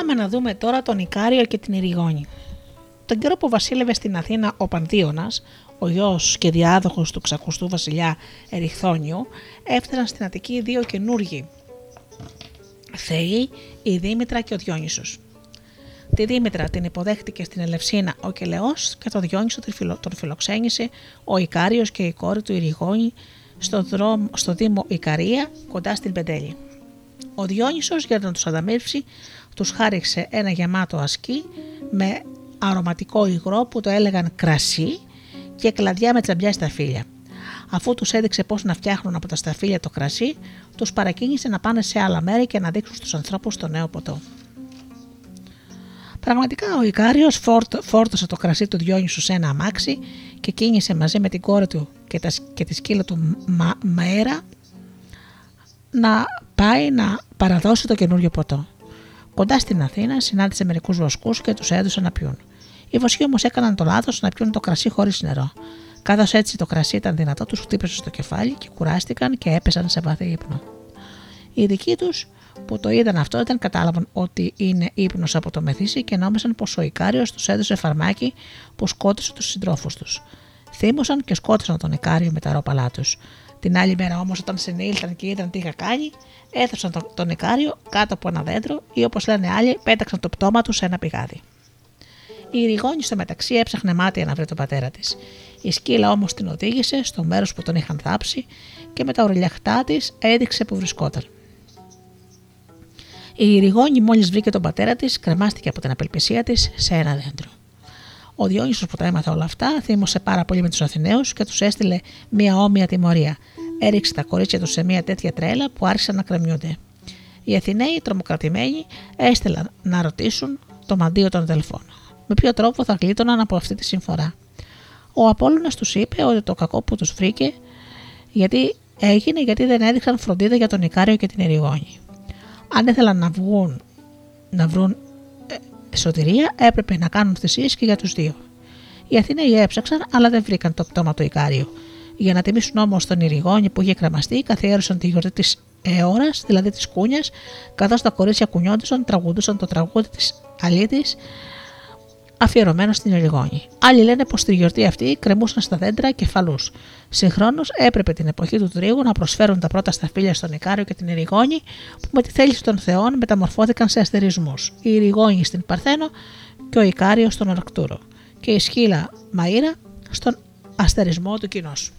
S1: Πάμε να δούμε τώρα τον Ικάριο και την Ερηγόνη. Τον καιρό που βασίλευε στην Αθήνα ο Πανδίωνας, ο γιος και διάδοχος του ξακουστού βασιλιά Εριχθόνιου, έφταναν στην Αττική δύο καινούργοι θεοί, η Δήμητρα και ο Διόνυσος. Τη Δήμητρα την υποδέχτηκε στην Ελευσίνα ο Κελεός και τον Διόνυσο τον φιλοξένησε ο Ικάριος και η κόρη του Ηρηγόνη στο, δρόμο, στο Δήμο Ικαρία κοντά στην Πεντέλη. Ο Διόνυσος για να τους ανταμείψει τους χάριξε ένα γεμάτο ασκή με αρωματικό υγρό που το έλεγαν κρασί και κλαδιά με τσαμπιά στα φύλλα. Αφού τους έδειξε πώς να φτιάχνουν από τα σταφύλια το κρασί, τους παρακίνησε να πάνε σε άλλα μέρη και να δείξουν στους ανθρώπους το νέο ποτό. Πραγματικά ο Ικάριος φόρτωσε το κρασί του Διόνυσου σε ένα αμάξι και κίνησε μαζί με την κόρη του και, τα, και τη σκύλα του Μα, Μαέρα να πάει να παραδώσει το καινούριο ποτό. Κοντά στην Αθήνα συνάντησε μερικούς βοσκούς και τους έδωσαν να πιούν. Οι βοσκοί όμως έκαναν το λάθος να πιούν το κρασί χωρίς νερό. Καθώς έτσι το κρασί ήταν δυνατό, τους χτύπησε στο κεφάλι και κουράστηκαν και έπεσαν σε βαθύ ύπνο. Οι δικοί τους που το είδαν αυτό δεν κατάλαβαν ότι είναι ύπνος από το μεθύσι και νόμισαν πως ο Ικάριος τους έδωσε φαρμάκι που σκότωσε τους συντρόφους τους. Θύμωσαν και σκότωσαν τον Ικάριο με τα ρόπαλά τους. Την άλλη μέρα όμως, όταν συνήλθαν και είδαν τι είχα κάνει, έθρεψαν τον, τον Ικάριο κάτω από ένα δέντρο ή όπως λένε άλλοι, πέταξαν το πτώμα τους σε ένα πηγάδι. Η Ριγόνη στο μεταξύ έψαχνε μάτια να βρει τον πατέρα της. Η σκύλα όμως την οδήγησε στο μέρος που τον είχαν θάψει και με τα οριλιαχτά της έδειξε που βρισκόταν. Η Ριγόνη μόλις βρήκε τον πατέρα της, κρεμάστηκε από την απελπισία της σε ένα δέντρο. Ο Διόνυσος που τα έμαθε όλα αυτά θύμωσε πάρα πολύ με τους Αθηναίους και τους έστειλε μία όμοια τιμωρία. Έριξε τα κορίτσια τους σε μία τέτοια τρέλα που άρχισαν να κρεμιούνται. Οι Αθηναίοι, τρομοκρατημένοι, έστειλαν να ρωτήσουν το μαντίο των αδελφών. Με ποιο τρόπο θα γλίτωναν από αυτή τη συμφορά. Ο Απόλλωνας τους είπε ότι το κακό που τους βρήκε γιατί έγινε γιατί δεν έδειξαν φροντίδα για τον Ικάριο και την Ερηγόνη. Αν ήθελαν να βγουν να βρουν ε, σωτηρία έπρεπε να κάνουν θυσίες και για τους δύο. Οι Αθηναίοι έψαξαν αλλά δεν βρήκαν το πτώμα του Ικάριου. Για να τιμήσουν όμως τον Ηρηγόνη που είχε κρεμαστεί, καθιέρωσαν τη γιορτή της Εώρα, δηλαδή της Κούνιας, καθώς τα κορίτσια κουνιόντουσαν, τραγουδούσαν το τραγούδι της Αλίτη αφιερωμένο στην Ερηγόνη. Άλλοι λένε πως στη γιορτή αυτή κρεμούσαν στα δέντρα κεφαλούς. Συγχρόνως έπρεπε την εποχή του τρίγου να προσφέρουν τα πρώτα σταφύλια στον Ικάριο και την Ερηγόνη, που με τη θέληση των Θεών μεταμορφώθηκαν σε αστερισμούς. Η Ερηγόνη στην Παρθένο και ο Ικάριος στον Αρκτούρο. Και η σκύλα Μαΐρα στον αστερισμό του κοινός.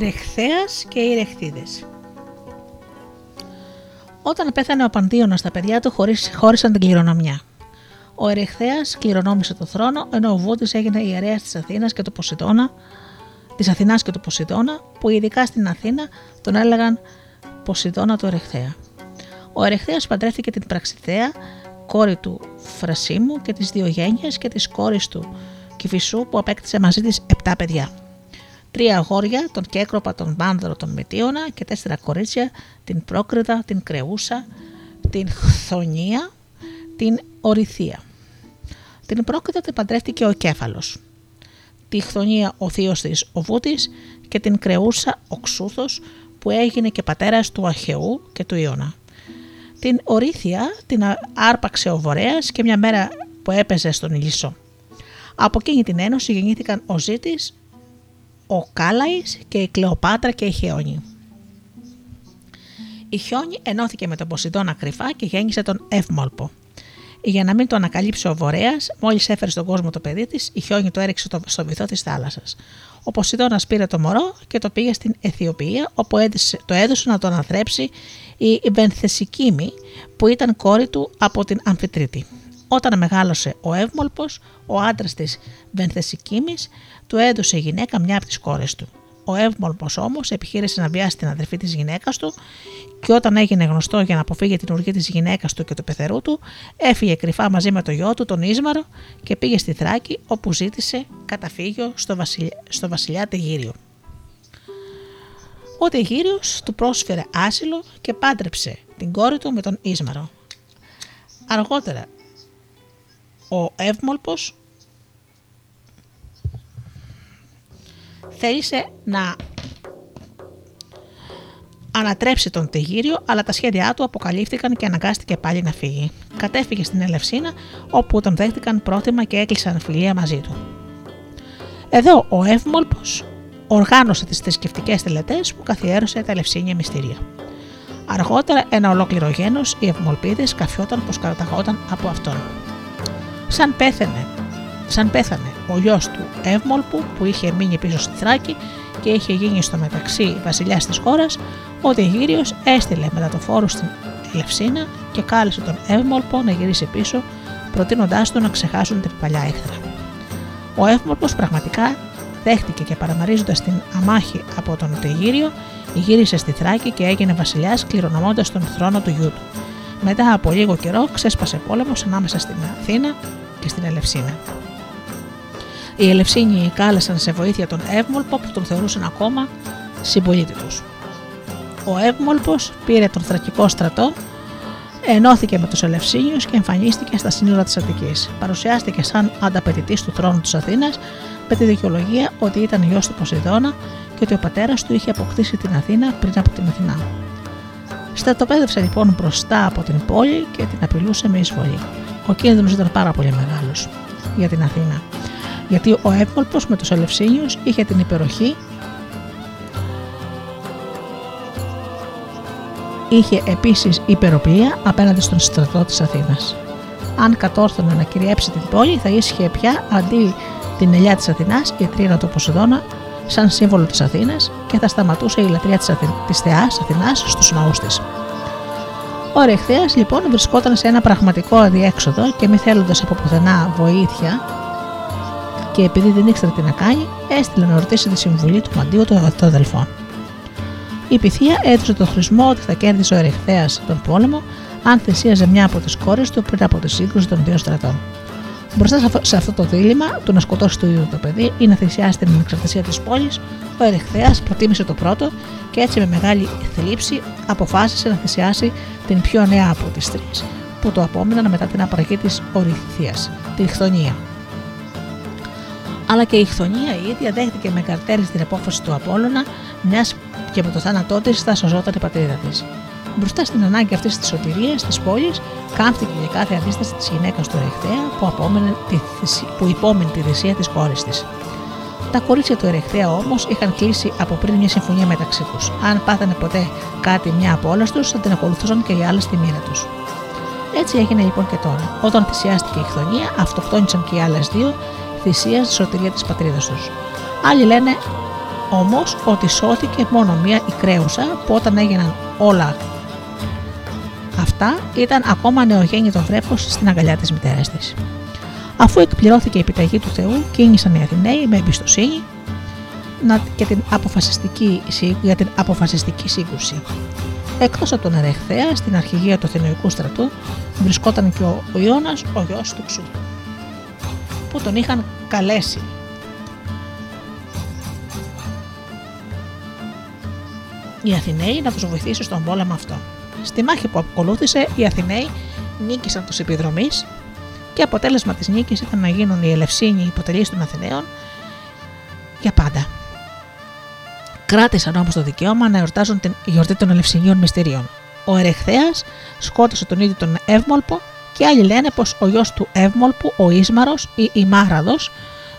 S1: Ερεχθέας και οι Ερεχθίδες Όταν πέθανε ο Παντίωνας τα παιδιά του χώρισαν την κληρονομιά. Ο Ερεχθέας κληρονόμησε το θρόνο, ενώ ο Βούτης έγινε ιερέας της Αθήνας και του Ποσειδώνα, της Αθηνάς και του Ποσειδώνα, που ειδικά στην Αθήνα τον έλεγαν Ποσειδώνα του Ερεχθέα. Ο Ερεχθέας παντρεύτηκε την Πραξιθέα, κόρη του Φρασίμου και τις δύο γένειες και της κόρης του Κηφισού που απέκτησε μαζί της επτά παιδιά. Τρία αγόρια, τον Κέκροπα, τον Μάνδρο, τον Μετίωνα και τέσσερα κορίτσια, την Πρόκριτα, την Κρεούσα, την Χθονία, την Ορυθία. Την Πρόκριτα την παντρεύτηκε ο Κέφαλος. Τη Χθονία ο θείος της ο Βούτης και την Κρεούσα ο Ξούθος που έγινε και πατέρας του Αχαιού και του Ιώνα. Την Ορύθια την άρπαξε ο Βορέας και μια μέρα που έπαιζε στον Ηλισσό. Από εκείνη την ένωση γεννήθηκαν ο Ζήτης, ο Κάλαης και η Κλεοπάτρα και η Χιόνι. Η Χιόνι ενώθηκε με τον Ποσειδώνα κρυφά και γέννησε τον Ευμόλπο. Για να μην το ανακαλύψει ο Βορέας, μόλις έφερε στον κόσμο το παιδί της, η Χιόνι το έριξε στο βυθό της θάλασσας. Ο Ποσειδώνας πήρε το μωρό και το πήγε στην Αιθιοπία, όπου το έδωσε να το αναθρέψει η Βενθεσικήμη, που ήταν κόρη του από την Αμφιτρίτη. Όταν μεγάλωσε ο Εύμολπος, ο άντρας της Βενθεσικήμης του έδωσε γυναίκα μια από τις κόρες του. Ο Εύμολπος όμως επιχείρησε να βιάσει την αδερφή της γυναίκας του και όταν έγινε γνωστό για να αποφύγει την οργή της γυναίκας του και του πεθερού του, έφυγε κρυφά μαζί με το γιο του, τον Ίσμαρο, και πήγε στη Θράκη όπου ζήτησε καταφύγιο στο βασιλιά, στο βασιλιά Τεγύριο. Ο Τεγύριος του πρόσφερε άσυλο και πάντρεψε την κόρη του με τον Ίσμαρο. Αργότερα ο Εύμολπος θέλησε να ανατρέψει τον Τεγύριο, αλλά τα σχέδιά του αποκαλύφθηκαν και αναγκάστηκε πάλι να φύγει. Κατέφυγε στην Ελευσίνα, όπου τον δέχτηκαν πρόθυμα και έκλεισαν φιλία μαζί του. Εδώ ο Εύμολπος οργάνωσε τις θρησκευτικές τελετές που καθιέρωσε τα Ελευσίνια μυστήρια. Αργότερα ένα ολόκληρο γένος, οι Ευμολπίδες, καφιόταν πως καταγόταν από αυτόν. Σαν πέθανε, σαν πέθανε ο γιος του Εύμολπου που είχε μείνει πίσω στη Θράκη και είχε γίνει στο μεταξύ βασιλιάς της χώρας, ο Τεγύριο έστειλε μετά το φόρο στην Ελευσίνα και κάλεσε τον Εύμολπο να γυρίσει πίσω, προτείνοντάς του να ξεχάσουν την παλιά έχθρα. Ο Εύμολπος πραγματικά δέχτηκε και παραμαρίζοντας την αμάχη από τον Τεγύριο, γύρισε στη Θράκη και έγινε βασιλιάς, κληρονομώντας τον θρόνο του γιού του. Μετά από λίγο καιρό ξέσπασε πόλεμος ανάμεσα στην Αθήνα και στην Ελευσίνα. Οι Ελευσίνοι κάλεσαν σε βοήθεια τον Εύμολπο που τον θεωρούσαν ακόμα συμπολίτη τους. Ο Εύμολπος πήρε τον θρακικό στρατό, ενώθηκε με τους Ελευσίνιους και εμφανίστηκε στα σύνορα της Αττικής. Παρουσιάστηκε σαν ανταπαιτητής του θρόνου της Αθήνας με τη δικαιολογία ότι ήταν γιος του Ποσειδώνα και ότι ο πατέρας του είχε αποκτήσει την Αθήνα πριν από την Αθηνά. Στρατοπέδευσε λοιπόν μπροστά από την πόλη και την απειλούσε με εισβολή. Ο κίνδυνος ήταν πάρα πολύ μεγάλος για την Αθήνα γιατί ο Εύκολπος με τους Ελευσίνιους είχε την υπεροχή είχε επίσης υπεροπλία απέναντι στον στρατό της Αθήνας. Αν κατόρθωνε να κυριέψει την πόλη θα ίσχυε πια αντί την ελιά της Αθηνάς η τρίνα του Ποσειδώνα σαν σύμβολο της Αθήνας και θα σταματούσε η λατρεία της, Αθη... της θεάς Αθηνάς στους ναούς της. Ο Ρεχθέας λοιπόν βρισκόταν σε ένα πραγματικό αδιέξοδο και μη θέλοντας από πουθενά βοήθεια και επειδή δεν ήξερε τι να κάνει, έστειλε να ρωτήσει τη συμβουλή του μαντίου των αδελφών. Η Pythia έδωσε το χρησμό ότι θα κέρδισε ο Ερεχθέα τον πόλεμο αν θυσίαζε μια από τις κόρες του πριν από τη σύγκρουση των δύο στρατών. Μπροστά σε αυτό το δίλημα, του να σκοτώσει το ίδιο το παιδί ή να θυσιάσει την ανεξαρτησία της πόλης, ο Ερεχθέα προτίμησε το πρώτο και έτσι με μεγάλη θλίψη αποφάσισε να θυσιάσει την πιο νέα από τις τρεις, που το απόμειναν μετά την απαραγή της Ορυθίας, την Χθονία αλλά και η Χθονία η ίδια δέχτηκε με καρτέρι την απόφαση του Απόλλωνα, μιας και με το θάνατό της θα σωζόταν η πατρίδα της. Μπροστά στην ανάγκη αυτής της σωτηρίας της πόλης, κάμφτηκε για κάθε αντίσταση της γυναίκας του Ερεχθέα που, που υπόμεινε τη θυσία της κόρη της. Τα κορίτσια του Ερεχθέα όμως είχαν κλείσει από πριν μια συμφωνία μεταξύ τους. Αν πάθανε ποτέ κάτι μια από όλες τους, θα την ακολουθούσαν και οι άλλες στη μοίρα τους. Έτσι έγινε λοιπόν και τώρα. Όταν θυσιάστηκε η Χθονία, αυτοκτόνησαν και οι άλλες δύο θυσία στη σωτηρία της πατρίδας τους. Άλλοι λένε όμως ότι σώθηκε μόνο μία η κρέουσα που όταν έγιναν όλα αυτά ήταν ακόμα νεογέννητο βρέφος στην αγκαλιά της μητέρας της. Αφού εκπληρώθηκε η επιταγή του Θεού, κίνησαν οι Αθηναίοι με εμπιστοσύνη και την αποφασιστική, για την αποφασιστική σύγκρουση. Εκτός από τον Ερεχθέα, στην αρχηγία του Αθηναϊκού στρατού βρισκόταν και ο Ιώνας, ο γιος του Ξού, που τον είχαν καλέσει. Οι Αθηναίοι να τους βοηθήσουν στον πόλεμο αυτό. Στη μάχη που ακολούθησε, οι Αθηναίοι νίκησαν τους επιδρομή και αποτέλεσμα της νίκης ήταν να γίνουν οι Ελευσίνοι υποτελείς των Αθηναίων για πάντα. Κράτησαν όμως το δικαίωμα να εορτάζουν την γιορτή των Ελευσινίων Μυστηρίων. Ο Ερεχθέας σκότωσε τον ίδιο τον Εύμολπο και άλλοι λένε πως ο γιος του Εύμολπου, ο Ίσμαρος ή η Μάραδο,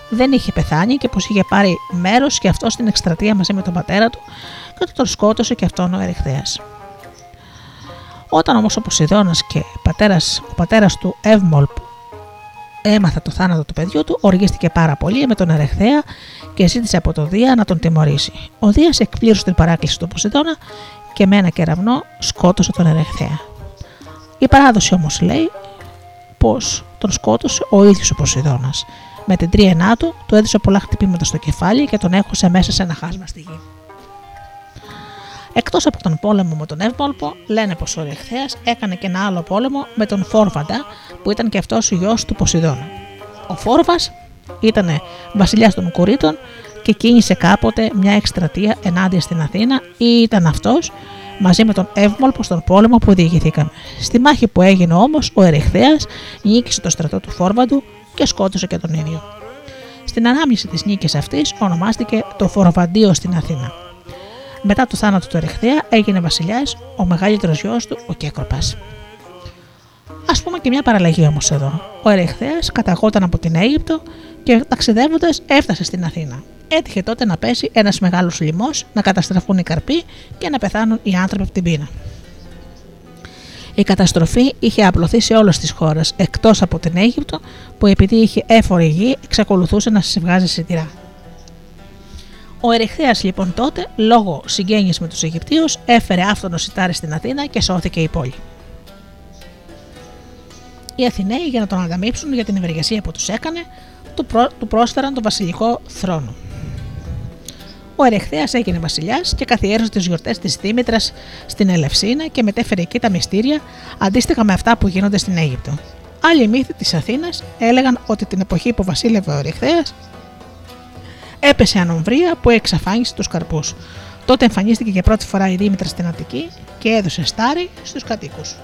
S1: δεν είχε πεθάνει και πως είχε πάρει μέρος και αυτό στην εκστρατεία μαζί με τον πατέρα του και τον σκότωσε και αυτόν ο Ερεχθέας. Όταν όμως ο Ποσειδώνας και πατέρας, ο πατέρας του Εύμολπου έμαθα το θάνατο του παιδιού του, οργίστηκε πάρα πολύ με τον Ερεχθέα και ζήτησε από τον Δία να τον τιμωρήσει. Ο Δίας εκπλήρωσε την παράκληση του Ποσειδώνα και με ένα κεραυνό σκότωσε τον Ερεχθέα. Η παράδοση όμως λέει πως τον σκότωσε ο ίδιος ο Ποσειδώνας. Με την τρίενά του, του έδωσε πολλά χτυπήματα στο κεφάλι και τον έχωσε μέσα σε ένα χάσμα στη γη. Εκτός από τον πόλεμο με τον Εύμολπο, λένε πως ο Ερεχθέα έκανε και ένα άλλο πόλεμο με τον Φόρβαντα, που ήταν και αυτός ο γιος του Ποσειδώνα. Ο Φόρβας ήταν βασιλιάς των Κουρίτων και κίνησε κάποτε μια εκστρατεία ενάντια στην Αθήνα ή ήταν αυτός μαζί με τον Εύμολπο στον πόλεμο που διηγηθήκαμε. Στη μάχη που έγινε όμως, ο Ερεχθέα νίκησε το στρατό του Φόρβαντου και σκότωσε και τον ίδιο. Στην ανάμνηση της νίκης αυτής ονομάστηκε το Φοροβαντίο στην Αθήνα. Μετά το θάνατο του Ερεχθέα έγινε βασιλιάς ο μεγαλύτερος γιος του, ο Κέκροπα. Α πούμε και μια παραλλαγή όμως εδώ. Ο Ερεχθέα καταγόταν από την Αίγυπτο και ταξιδεύοντας έφτασε στην Αθήνα. Έτυχε τότε να πέσει ένας μεγάλος λοιμός, να καταστραφούν οι καρποί και να πεθάνουν οι άνθρωποι από την πείνα. Η καταστροφή είχε απλωθεί σε όλες τις χώρες εκτός από την Αίγυπτο, που επειδή είχε έφορη γη, εξακολουθούσε να βγάζει σιτηρά. Ο Ερεχθέα λοιπόν τότε, λόγω συγγένειας με τους Αιγυπτίους, έφερε άφθονο σιτάρι στην Αθήνα και σώθηκε η πόλη. Οι Αθηναίοι, για να τον ανταμείψουν για την ευεργεσία που τους έκανε, του, του πρόσφεραν τον βασιλικό θρόνο. Ο Ερεχθέα έγινε βασιλιάς και καθιέρωσε τις γιορτές της Δήμητρας στην Ελευσίνα και μετέφερε εκεί τα μυστήρια αντίστοιχα με αυτά που γίνονται στην Αίγυπτο. Άλλοι μύθοι της Αθήνας έλεγαν ότι την εποχή που βασίλευε ο Ερεχθέα έπεσε ανομβρία που εξαφάνισε τους καρπούς. Τότε εμφανίστηκε για πρώτη φορά η Δήμητρα στην Αττική και έδωσε στάρι στους κατοίκους.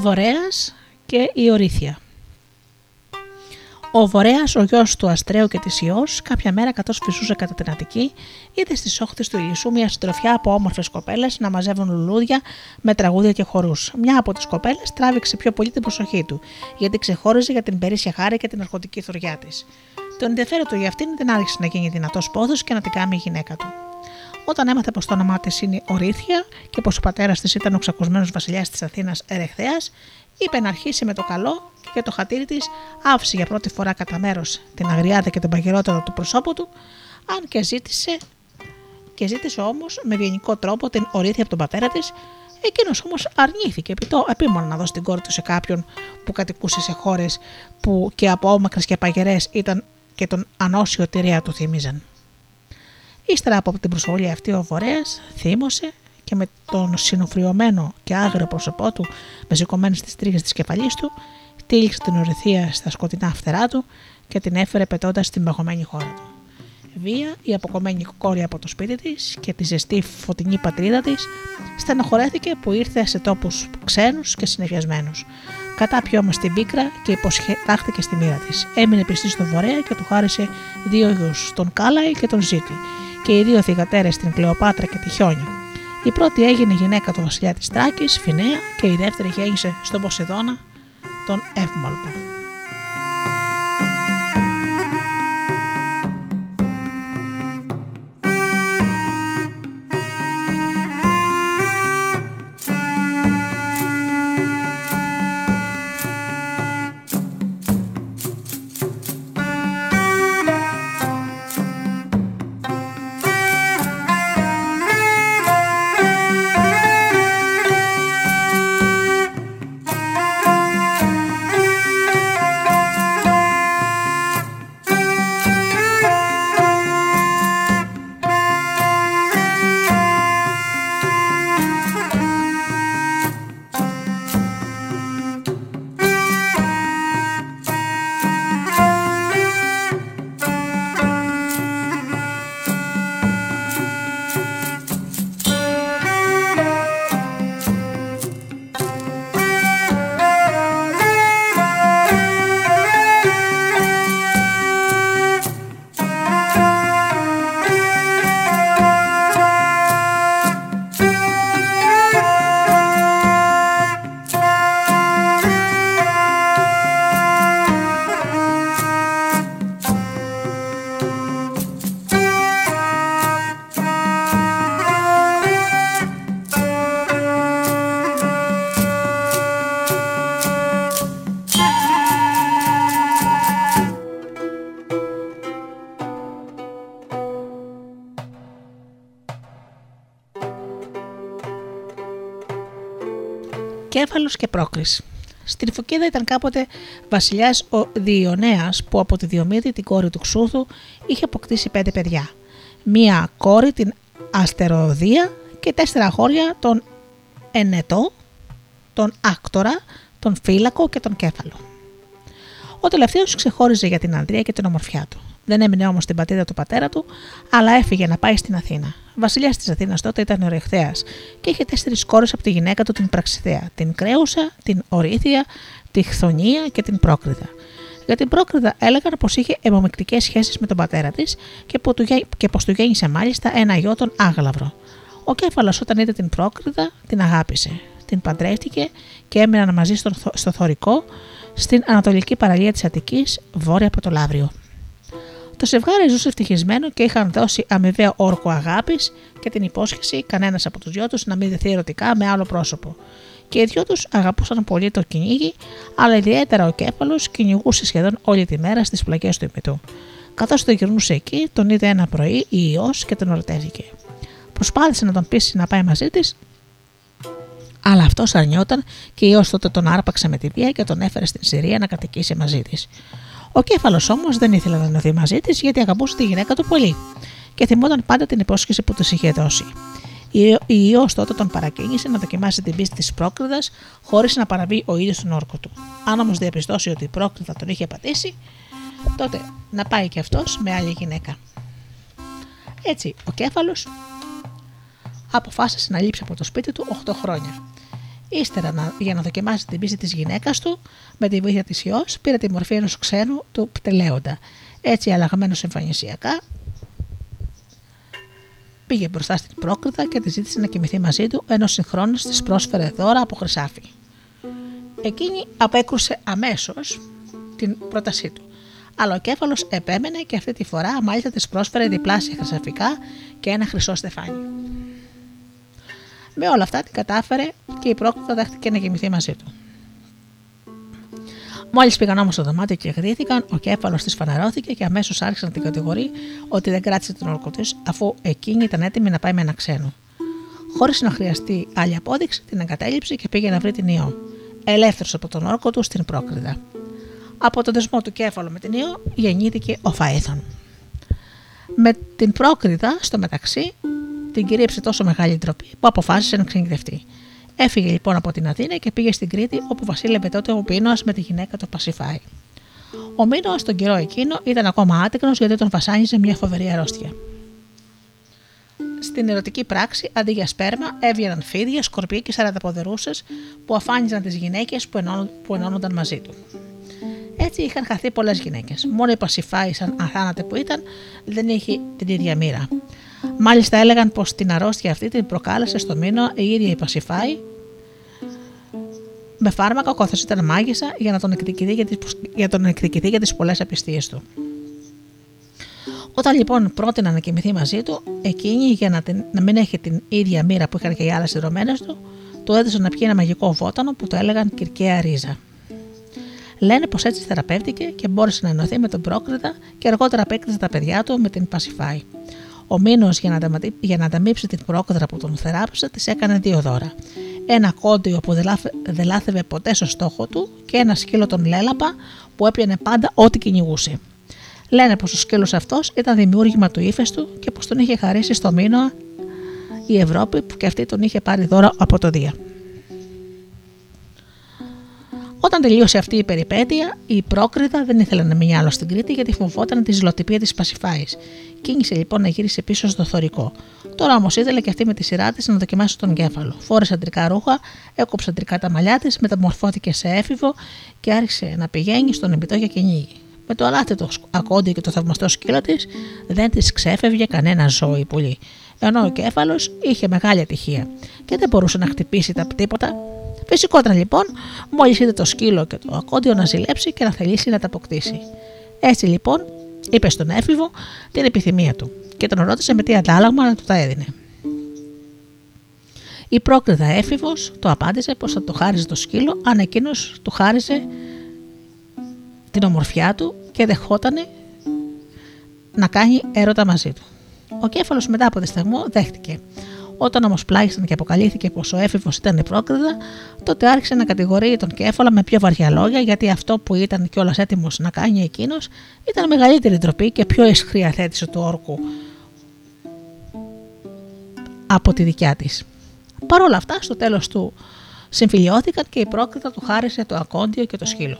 S1: Ο Βορέας και η Ορήθεια ο Βορέας, ο γιος του Αστρέου και της Ιώ, κάποια μέρα καθώς φυσούσε κατά την Αττική, είδε στις όχθες του Ηλισσού μια συντροφιά από όμορφες κοπέλες να μαζεύουν λουλούδια με τραγούδια και χορούς. Μια από τις κοπέλες τράβηξε πιο πολύ την προσοχή του, γιατί ξεχώριζε για την περίσσια χάρη και την αρχοντική θωριά της. Το ενδιαφέρον του για αυτήν δεν άρχισε να γίνει δυνατός πόδο και να την κάνει η γυναίκα του. Όταν έμαθε πως το όνομά της είναι Ορήθεια και πως ο πατέρας της ήταν ο ξακουσμένος βασιλιάς της Αθήνας Ερεχθέα, είπε να αρχίσει με το καλό και το χατήρι της άφησε για πρώτη φορά κατά μέρος την αγριάδα και τον παγερότερο του προσώπου του, αν και ζήτησε, και ζήτησε όμως με βιενικό τρόπο την ορήθεια από τον πατέρα της, εκείνος όμως αρνήθηκε επί το επίμονα να δώσει την κόρη του σε κάποιον που κατοικούσε σε χώρες που και από όμακρε και παγερές ήταν και τον ανώσιο τυρία του θύμιζαν. Ύστερα από την προσβολή αυτή ο Βορέας θύμωσε και με τον συνοφριωμένο και άγριο πρόσωπό του με σηκωμένε τι τρίχε της κεφαλής του, τύλιξε την ορυθία στα σκοτεινά φτερά του και την έφερε πετώντας στην παγωμένη χώρα του. Βία, η αποκομμένη κόρη από το σπίτι της και τη ζεστή φωτεινή πατρίδα της, στενοχωρέθηκε που ήρθε σε τόπους ξένους και συνεφιασμένους. Κατάπιε όμω την πίκρα και υποσχετάχθηκε στη μοίρα της. Έμεινε πιστή στον Βορέα και του χάρισε δύο γιους, τον Κάλαϊ και τον Ζήτη, και οι δύο θηγατέρες την Κλεοπάτρα και τη Χιόνια. Η πρώτη έγινε γυναίκα του βασιλιά της Τράκης, Φινέα, και η δεύτερη γέννησε στον Ποσειδώνα, τον Ευμαλπο. και πρόκριση. Στην Φωκίδα ήταν κάποτε βασιλιάς ο Διονέας που από τη Διομήτη, την κόρη του Ξούθου, είχε αποκτήσει πέντε παιδιά. Μία κόρη την Αστεροδία και τέσσερα χώρια τον Ενετό, τον Άκτορα, τον Φύλακο και τον Κέφαλο. Ο τελευταίος ξεχώριζε για την ανδρεία και την ομορφιά του. Δεν έμεινε όμως στην πατρίδα του πατέρα του, αλλά έφυγε να πάει στην Αθήνα. Βασιλιάς της Αθήνας τότε ήταν ο Ρεχθέα και είχε τέσσερις κόρες από τη γυναίκα του την Πραξιθέα, την Κρέουσα, την Ορήθεια, τη Χθονία και την Πρόκριδα. Για την Πρόκριδα έλεγαν πως είχε αιμομεκτικές σχέσεις με τον πατέρα της και, και πως του γέννησε μάλιστα ένα γιο τον Άγλαυρο. Ο Κέφαλο όταν είδε την Πρόκριδα την αγάπησε. Την παντρεύτηκε και έμειναν μαζί στο, στο Θωρικό, στην ανατολική παραλία της Αττικής, βόρεια από το Λαύριο. Το ζευγάρι ζούσε ευτυχισμένο και είχαν δώσει αμοιβαίο όρκο αγάπης και την υπόσχεση κανένας από τους δυο τους να μην δεθεί ερωτικά με άλλο πρόσωπο. Και οι δυο τους αγαπούσαν πολύ το κυνήγι, αλλά ιδιαίτερα ο κέφαλος κυνηγούσε σχεδόν όλη τη μέρα στις πλαγιέ του ημιτού. Καθώς το γυρνούσε εκεί, τον είδε ένα πρωί η ιός και τον ερωτεύτηκε. Προσπάθησε να τον πείσει να πάει μαζί της, αλλά αυτός αρνιόταν και η ιός τότε τον άρπαξε με τη βία και τον έφερε στην Συρία να κατοικήσει μαζί της. Ο κέφαλος όμως δεν ήθελε να ενωθεί μαζί της γιατί αγαπούσε τη γυναίκα του πολύ και θυμόταν πάντα την υπόσχεση που του είχε δώσει. Η ιός τότε τον παρακίνησε να δοκιμάσει την πίστη της πρόκριδα χωρίς να παραβεί ο ίδιος τον όρκο του. Αν όμως διαπιστώσει ότι η πρόκριδα τον είχε πατήσει, τότε να πάει και αυτός με άλλη γυναίκα. Έτσι, ο κέφαλος αποφάσισε να λείψει από το σπίτι του 8 χρόνια. Ύστερα, για να δοκιμάσει την πίστη της γυναίκας του, με τη βοήθεια της ιός, πήρε τη μορφή ενός ξένου του πτελέοντα. Έτσι, αλλαγμένο εμφανισιακά, πήγε μπροστά στην πρόκριτα και τη ζήτησε να κοιμηθεί μαζί του, ενώ συγχρόνως της πρόσφερε δώρα από χρυσάφι. Εκείνη απέκρουσε αμέσως την πρότασή του. Αλλά ο κέφαλος επέμενε και αυτή τη φορά μάλιστα της πρόσφερε διπλάσια χρυσαφικά και ένα χρυσό στεφάνι. Με όλα αυτά την κατάφερε και η πρόκριτα δέχτηκε να κοιμηθεί μαζί του. Μόλις πήγαν όμως στο δωμάτιο και γδύθηκαν, ο κέφαλος της φαναρώθηκε και αμέσως άρχισε να την κατηγορεί ότι δεν κράτησε τον όρκο της, αφού εκείνη ήταν έτοιμη να πάει με ένα ξένο. Χωρίς να χρειαστεί άλλη απόδειξη, την εγκατέλειψε και πήγε να βρει την ιό. Ελεύθερος από τον όρκο του στην πρόκριδα. Από τον δεσμό του κέφαλο με την ιό γεννήθηκε ο Φαέθων. Με την πρόκριδα, στο μεταξύ, την κυρίεψε τόσο μεγάλη ντροπή που αποφάσισε να ξενιδευτεί. Έφυγε λοιπόν από την Αθήνα και πήγε στην Κρήτη όπου βασίλευε τότε ο Μίνωα με τη γυναίκα του Πασιφάη. Ο Μίνωα τον καιρό εκείνο ήταν ακόμα άτεκνος γιατί τον βασάνιζε μια φοβερή αρρώστια. Στην ερωτική πράξη, αντί για σπέρμα, έβγαιναν φίδια, σκορπιοί και σαραδαποδερούσε που αφάνιζαν τις γυναίκες που, που ενώνονταν μαζί του. Έτσι είχαν χαθεί πολλές γυναίκες. Μόνο η Πασιφάη, σαν αθάνατη που ήταν, δεν είχε την ίδια μοίρα. Μάλιστα έλεγαν πως την αρρώστια αυτή την προκάλεσε στο μήνο η ίδια η Πασιφάη με φάρμακα καθώ ήταν μάγισσα για να τον εκδικηθεί για τις, για τον εκδικηθεί για τις πολλές απιστίες του. Όταν λοιπόν πρότειναν να κοιμηθεί μαζί του, εκείνη για να, την, να μην έχει την ίδια μοίρα που είχαν και οι άλλες συνδρομένε του, του έδωσαν να πιει ένα μαγικό βότανο που το έλεγαν κυρκαία ρίζα. Λένε πως έτσι θεραπεύτηκε και μπόρεσε να ενωθεί με τον πρόκριτα και αργότερα απέκτησε τα παιδιά του με την Πασιφάη. Ο Μήνος για, να για να ανταμείψει την πρόκοδρα που τον θεράπευσε, της έκανε δύο δώρα. Ένα κόντιο που δεν λάθευε ποτέ στο στόχο του και ένα σκύλο τον λέλαπα που έπιανε πάντα ό,τι κυνηγούσε. Λένε πως ο σκύλος αυτός ήταν δημιούργημα του ύφεστου και πως τον είχε χαρίσει στο Μήνο η Ευρώπη που και αυτή τον είχε πάρει δώρα από το Δία. Όταν τελείωσε αυτή η περιπέτεια, η πρόκριτα δεν ήθελε να μείνει άλλο στην Κρήτη γιατί φοβόταν τη ζηλοτυπία της Πασιφάης. Κίνησε λοιπόν να γύρισε πίσω στο θωρικό. Τώρα όμως ήθελε και αυτή με τη σειρά της να δοκιμάσει τον κέφαλο. Φόρεσε αντρικά ρούχα, έκοψε αντρικά τα μαλλιά της, μεταμορφώθηκε σε έφηβο και άρχισε να πηγαίνει στον εμπιτό για κυνήγι. Με το αλάθετο ακόντι και το θαυμαστό σκύλο της δεν της ξέφευγε κανένα ζώο πολύ. Ενώ ο κέφαλο είχε μεγάλη ατυχία και δεν μπορούσε να χτυπήσει τα τίποτα Φυσικόταν λοιπόν μόλις είδε το σκύλο και το ακόντιο να ζηλέψει και να θελήσει να τα αποκτήσει. Έτσι λοιπόν είπε στον έφηβο την επιθυμία του και τον ρώτησε με τι αντάλλαγμα να του τα έδινε. Η πρόκριτα έφηβος το απάντησε πως θα το χάριζε το σκύλο αν εκείνος του χάριζε την ομορφιά του και δεχότανε να κάνει έρωτα μαζί του. Ο κέφαλος μετά από δισταγμό δέχτηκε όταν όμως πλάγισαν και αποκαλύφθηκε πως ο έφηβος ήταν η πρόκριδα, τότε άρχισε να κατηγορεί τον κέφαλα με πιο βαριά λόγια γιατί αυτό που ήταν κιόλας έτοιμος να κάνει εκείνος ήταν μεγαλύτερη ντροπή και πιο ισχρή αθέτηση του όρκου από τη δικιά της. Παρ' όλα αυτά, στο τέλος του συμφιλιώθηκαν και η πρόκριτα του χάρισε το ακόντιο και το σκύλο.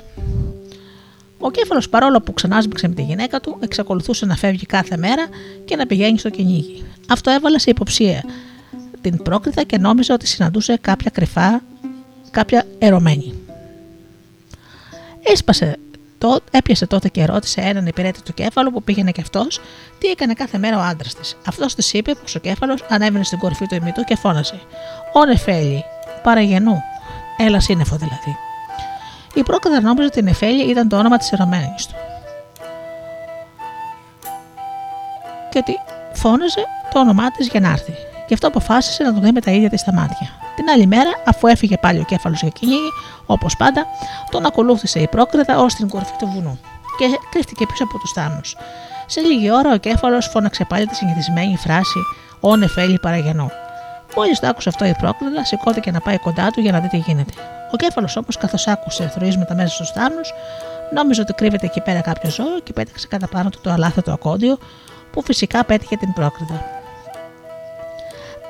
S1: Ο κέφαλος, παρόλο που ξανάσμιξε με τη γυναίκα του, εξακολουθούσε να φεύγει κάθε μέρα και να πηγαίνει στο κυνήγι. Αυτό έβαλε σε υποψία την πρόκριτα και νόμιζε ότι συναντούσε κάποια κρυφά, κάποια ερωμένη. Έσπασε το, έπιασε τότε και ρώτησε έναν υπηρέτη του κέφαλου που πήγαινε και αυτός τι έκανε κάθε μέρα ο άντρας της. Αυτός της είπε πως ο κέφαλος ανέβαινε στην κορυφή του ημιτού και φώνασε: Ω Νεφέλη, παραγενού, έλα σύννεφο δηλαδή. Η πρόκριτα νόμιζε ότι η Νεφέλη ήταν το όνομα της ερωμένης του. Και ότι φώναζε το όνομά της για να έρθει. Γι' αυτό αποφάσισε να τον δει με τα ίδια της τα μάτια. Την άλλη μέρα, αφού έφυγε πάλι ο κέφαλος για κυνήγι, όπως πάντα, τον ακολούθησε η πρόκριτα ως την κορυφή του βουνού και κρύφτηκε πίσω από τους θάμνους. Σε λίγη ώρα ο κέφαλος φώναξε πάλι τη συνηθισμένη φράση Ω νεφέλη παραγενό. Μόλις το άκουσε αυτό η πρόκριτα, σηκώθηκε να πάει κοντά του για να δει τι γίνεται. Ο κέφαλος όμω, καθώς άκουσε θροίσματα μέσα στους θάμνους, νόμιζε ότι κρύβεται εκεί πέρα κάποιο ζώο και πέταξε κατά πάνω του το αλάθετο ακόντιο, που φυσικά πέτυχε την πρόκριτα.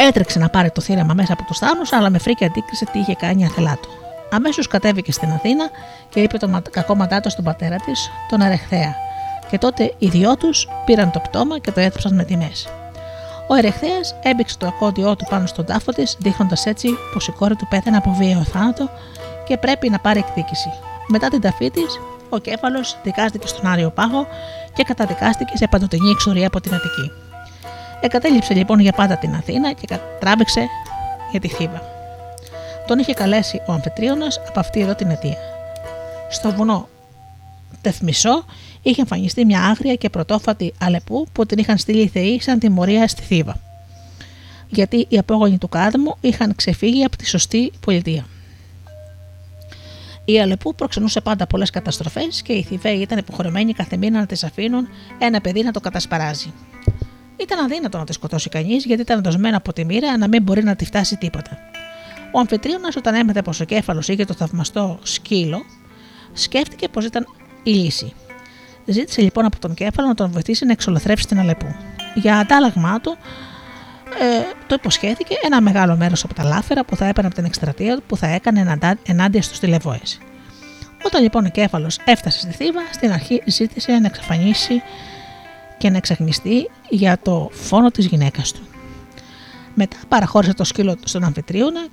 S1: Έτρεξε να πάρει το θύραμα μέσα από του θάμνου, αλλά με φρίκη αντίκρισε τι είχε κάνει η αθελά του. Αμέσως κατέβηκε στην Αθήνα και είπε το κακό μαντάτο στον πατέρα της, τον Αρεχθέα. Και τότε οι δυο τους πήραν το πτώμα και το έθρεψαν με τιμές. Ο ερεχθέας έμπηξε το ακόντιό του πάνω στον τάφο της, δείχνοντας έτσι πως η κόρη του πέθανε από βίαιο θάνατο και πρέπει να πάρει εκδίκηση. Μετά την ταφή της, ο κέφαλος δικάστηκε στον Άριο Πάγο και καταδικάστηκε σε παντοτινή εξορία από την Αττική. Εγκατέλειψε λοιπόν για πάντα την Αθήνα και τράβηξε για τη Θήβα. Τον είχε καλέσει ο Αμφιτρίωνα από αυτή εδώ την αιτία. Στο βουνό Τεθμισό είχε εμφανιστεί μια άγρια και πρωτόφατη αλεπού που την είχαν στείλει οι Θεοί σαν τιμωρία στη Θήβα. Γιατί οι απόγονοι του Κάδμου είχαν ξεφύγει από τη σωστή πολιτεία. Η Αλεπού προξενούσε πάντα πολλές καταστροφές και οι Θηβαίοι ήταν υποχρεωμένοι κάθε μήνα να της αφήνουν ένα παιδί να το κατασπαράζει. Ήταν αδύνατο να τη σκοτώσει κανείς γιατί ήταν δοσμένο από τη μοίρα να μην μπορεί να τη φτάσει τίποτα. Ο Αμφιτρίωνας, όταν έμαθε πως ο κέφαλος είχε το θαυμαστό σκύλο, σκέφτηκε πως ήταν η λύση. Ζήτησε λοιπόν από τον κέφαλο να τον βοηθήσει να εξολοθρεύσει την Αλεπού. Για αντάλλαγμά του, ε, το υποσχέθηκε ένα μεγάλο μέρος από τα λάφερα που θα έπαιρνε από την εκστρατεία που θα έκανε ενάντια στους τηλεβόες. Όταν λοιπόν ο κέφαλος έφτασε στη Θήβα, στην αρχή ζήτησε να εξαφανίσει και να εξαγνιστεί για το φόνο της γυναίκας του. Μετά παραχώρησε το σκύλο στον αμφιτρίωνα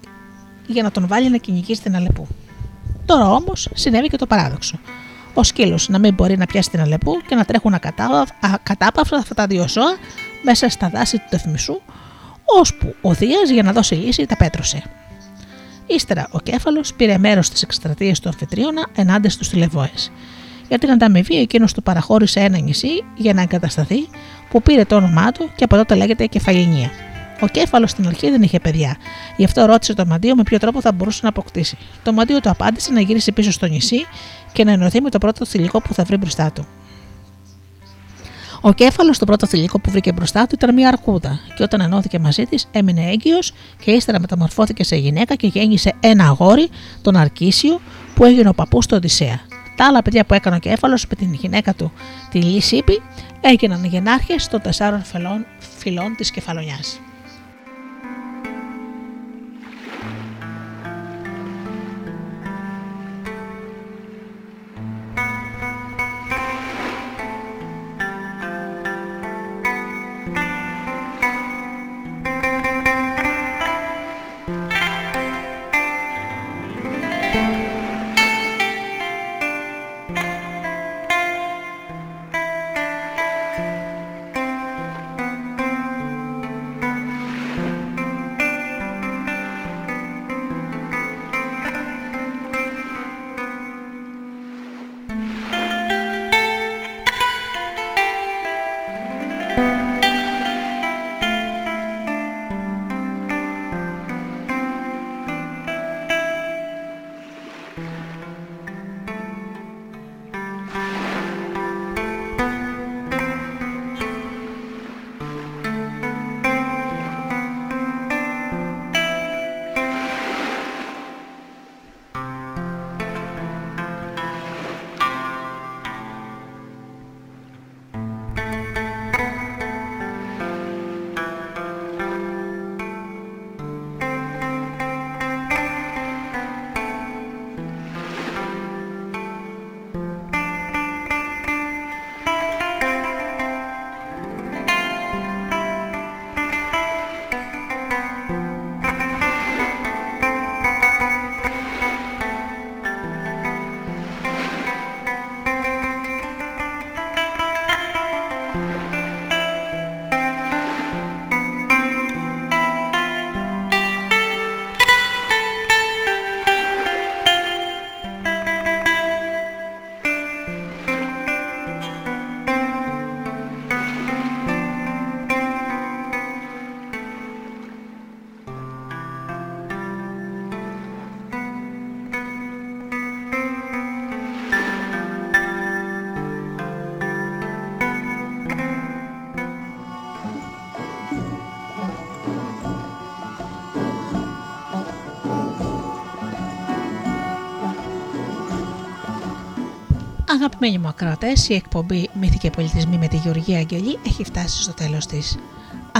S1: για να τον βάλει να κυνηγήσει την Αλεπού. Τώρα όμως συνέβη και το παράδοξο. Ο σκύλος να μην μπορεί να πιάσει την Αλεπού και να τρέχουν ακατάπαυτα αυτά τα δύο ζώα μέσα στα δάση του Τεθμισού, ώσπου ο Δίας για να δώσει λύση τα πέτρωσε. Ύστερα ο κέφαλος πήρε μέρος στι εκστρατείε του Αμφιτρίωνα ενάντια στους τηλεβόες. Για την ανταμοιβή, εκείνος του παραχώρησε ένα νησί για να εγκατασταθεί, που πήρε το όνομά του και από τότε λέγεται Κεφαλινία. Ο κέφαλος στην αρχή δεν είχε παιδιά, γι' αυτό ρώτησε το μαντίο με ποιο τρόπο θα μπορούσε να αποκτήσει. Το μαντίο του απάντησε να γυρίσει πίσω στο νησί και να ενωθεί με το πρώτο θηλυκό που θα βρει μπροστά του. Ο κέφαλος στο πρώτο θηλυκό που βρήκε μπροστά του ήταν μια αρκούδα, και όταν ενώθηκε μαζί της έμεινε έγκυος και ύστερα μεταμορφώθηκε σε γυναίκα και γέννησε ένα αγόρι, τον Αρκίσιο, που έγινε ο παππούς του Οδυσσέα. Τα άλλα παιδιά που έκανε ο κέφαλο με την γυναίκα του, τη Λύσίπη, έγιναν γενάρχες των τεσσάρων φυλών, φυλών της κεφαλονιάς. Αγαπημένοι μου ακροατές, η εκπομπή Μύθοι και Πολιτισμοί με τη Γεωργία Αγγελή έχει φτάσει στο τέλος της.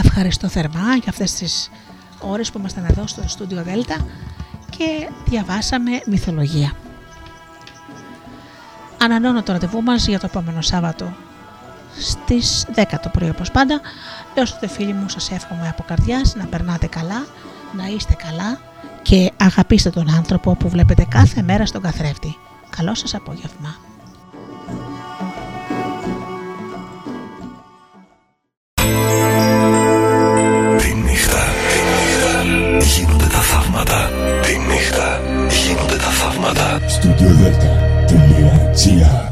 S1: Ευχαριστώ θερμά για αυτές τις ώρες που ήμασταν εδώ στο στούντιο Δέλτα και διαβάσαμε μυθολογία. Ανανώνω το ραντεβού μας για το επόμενο Σάββατο στις 10 το πρωί όπως πάντα. Έως τότε φίλοι μου σας εύχομαι από καρδιάς να περνάτε καλά, να είστε καλά και αγαπήστε τον άνθρωπο που βλέπετε κάθε μέρα στον καθρέφτη. Καλό σας απόγευμα.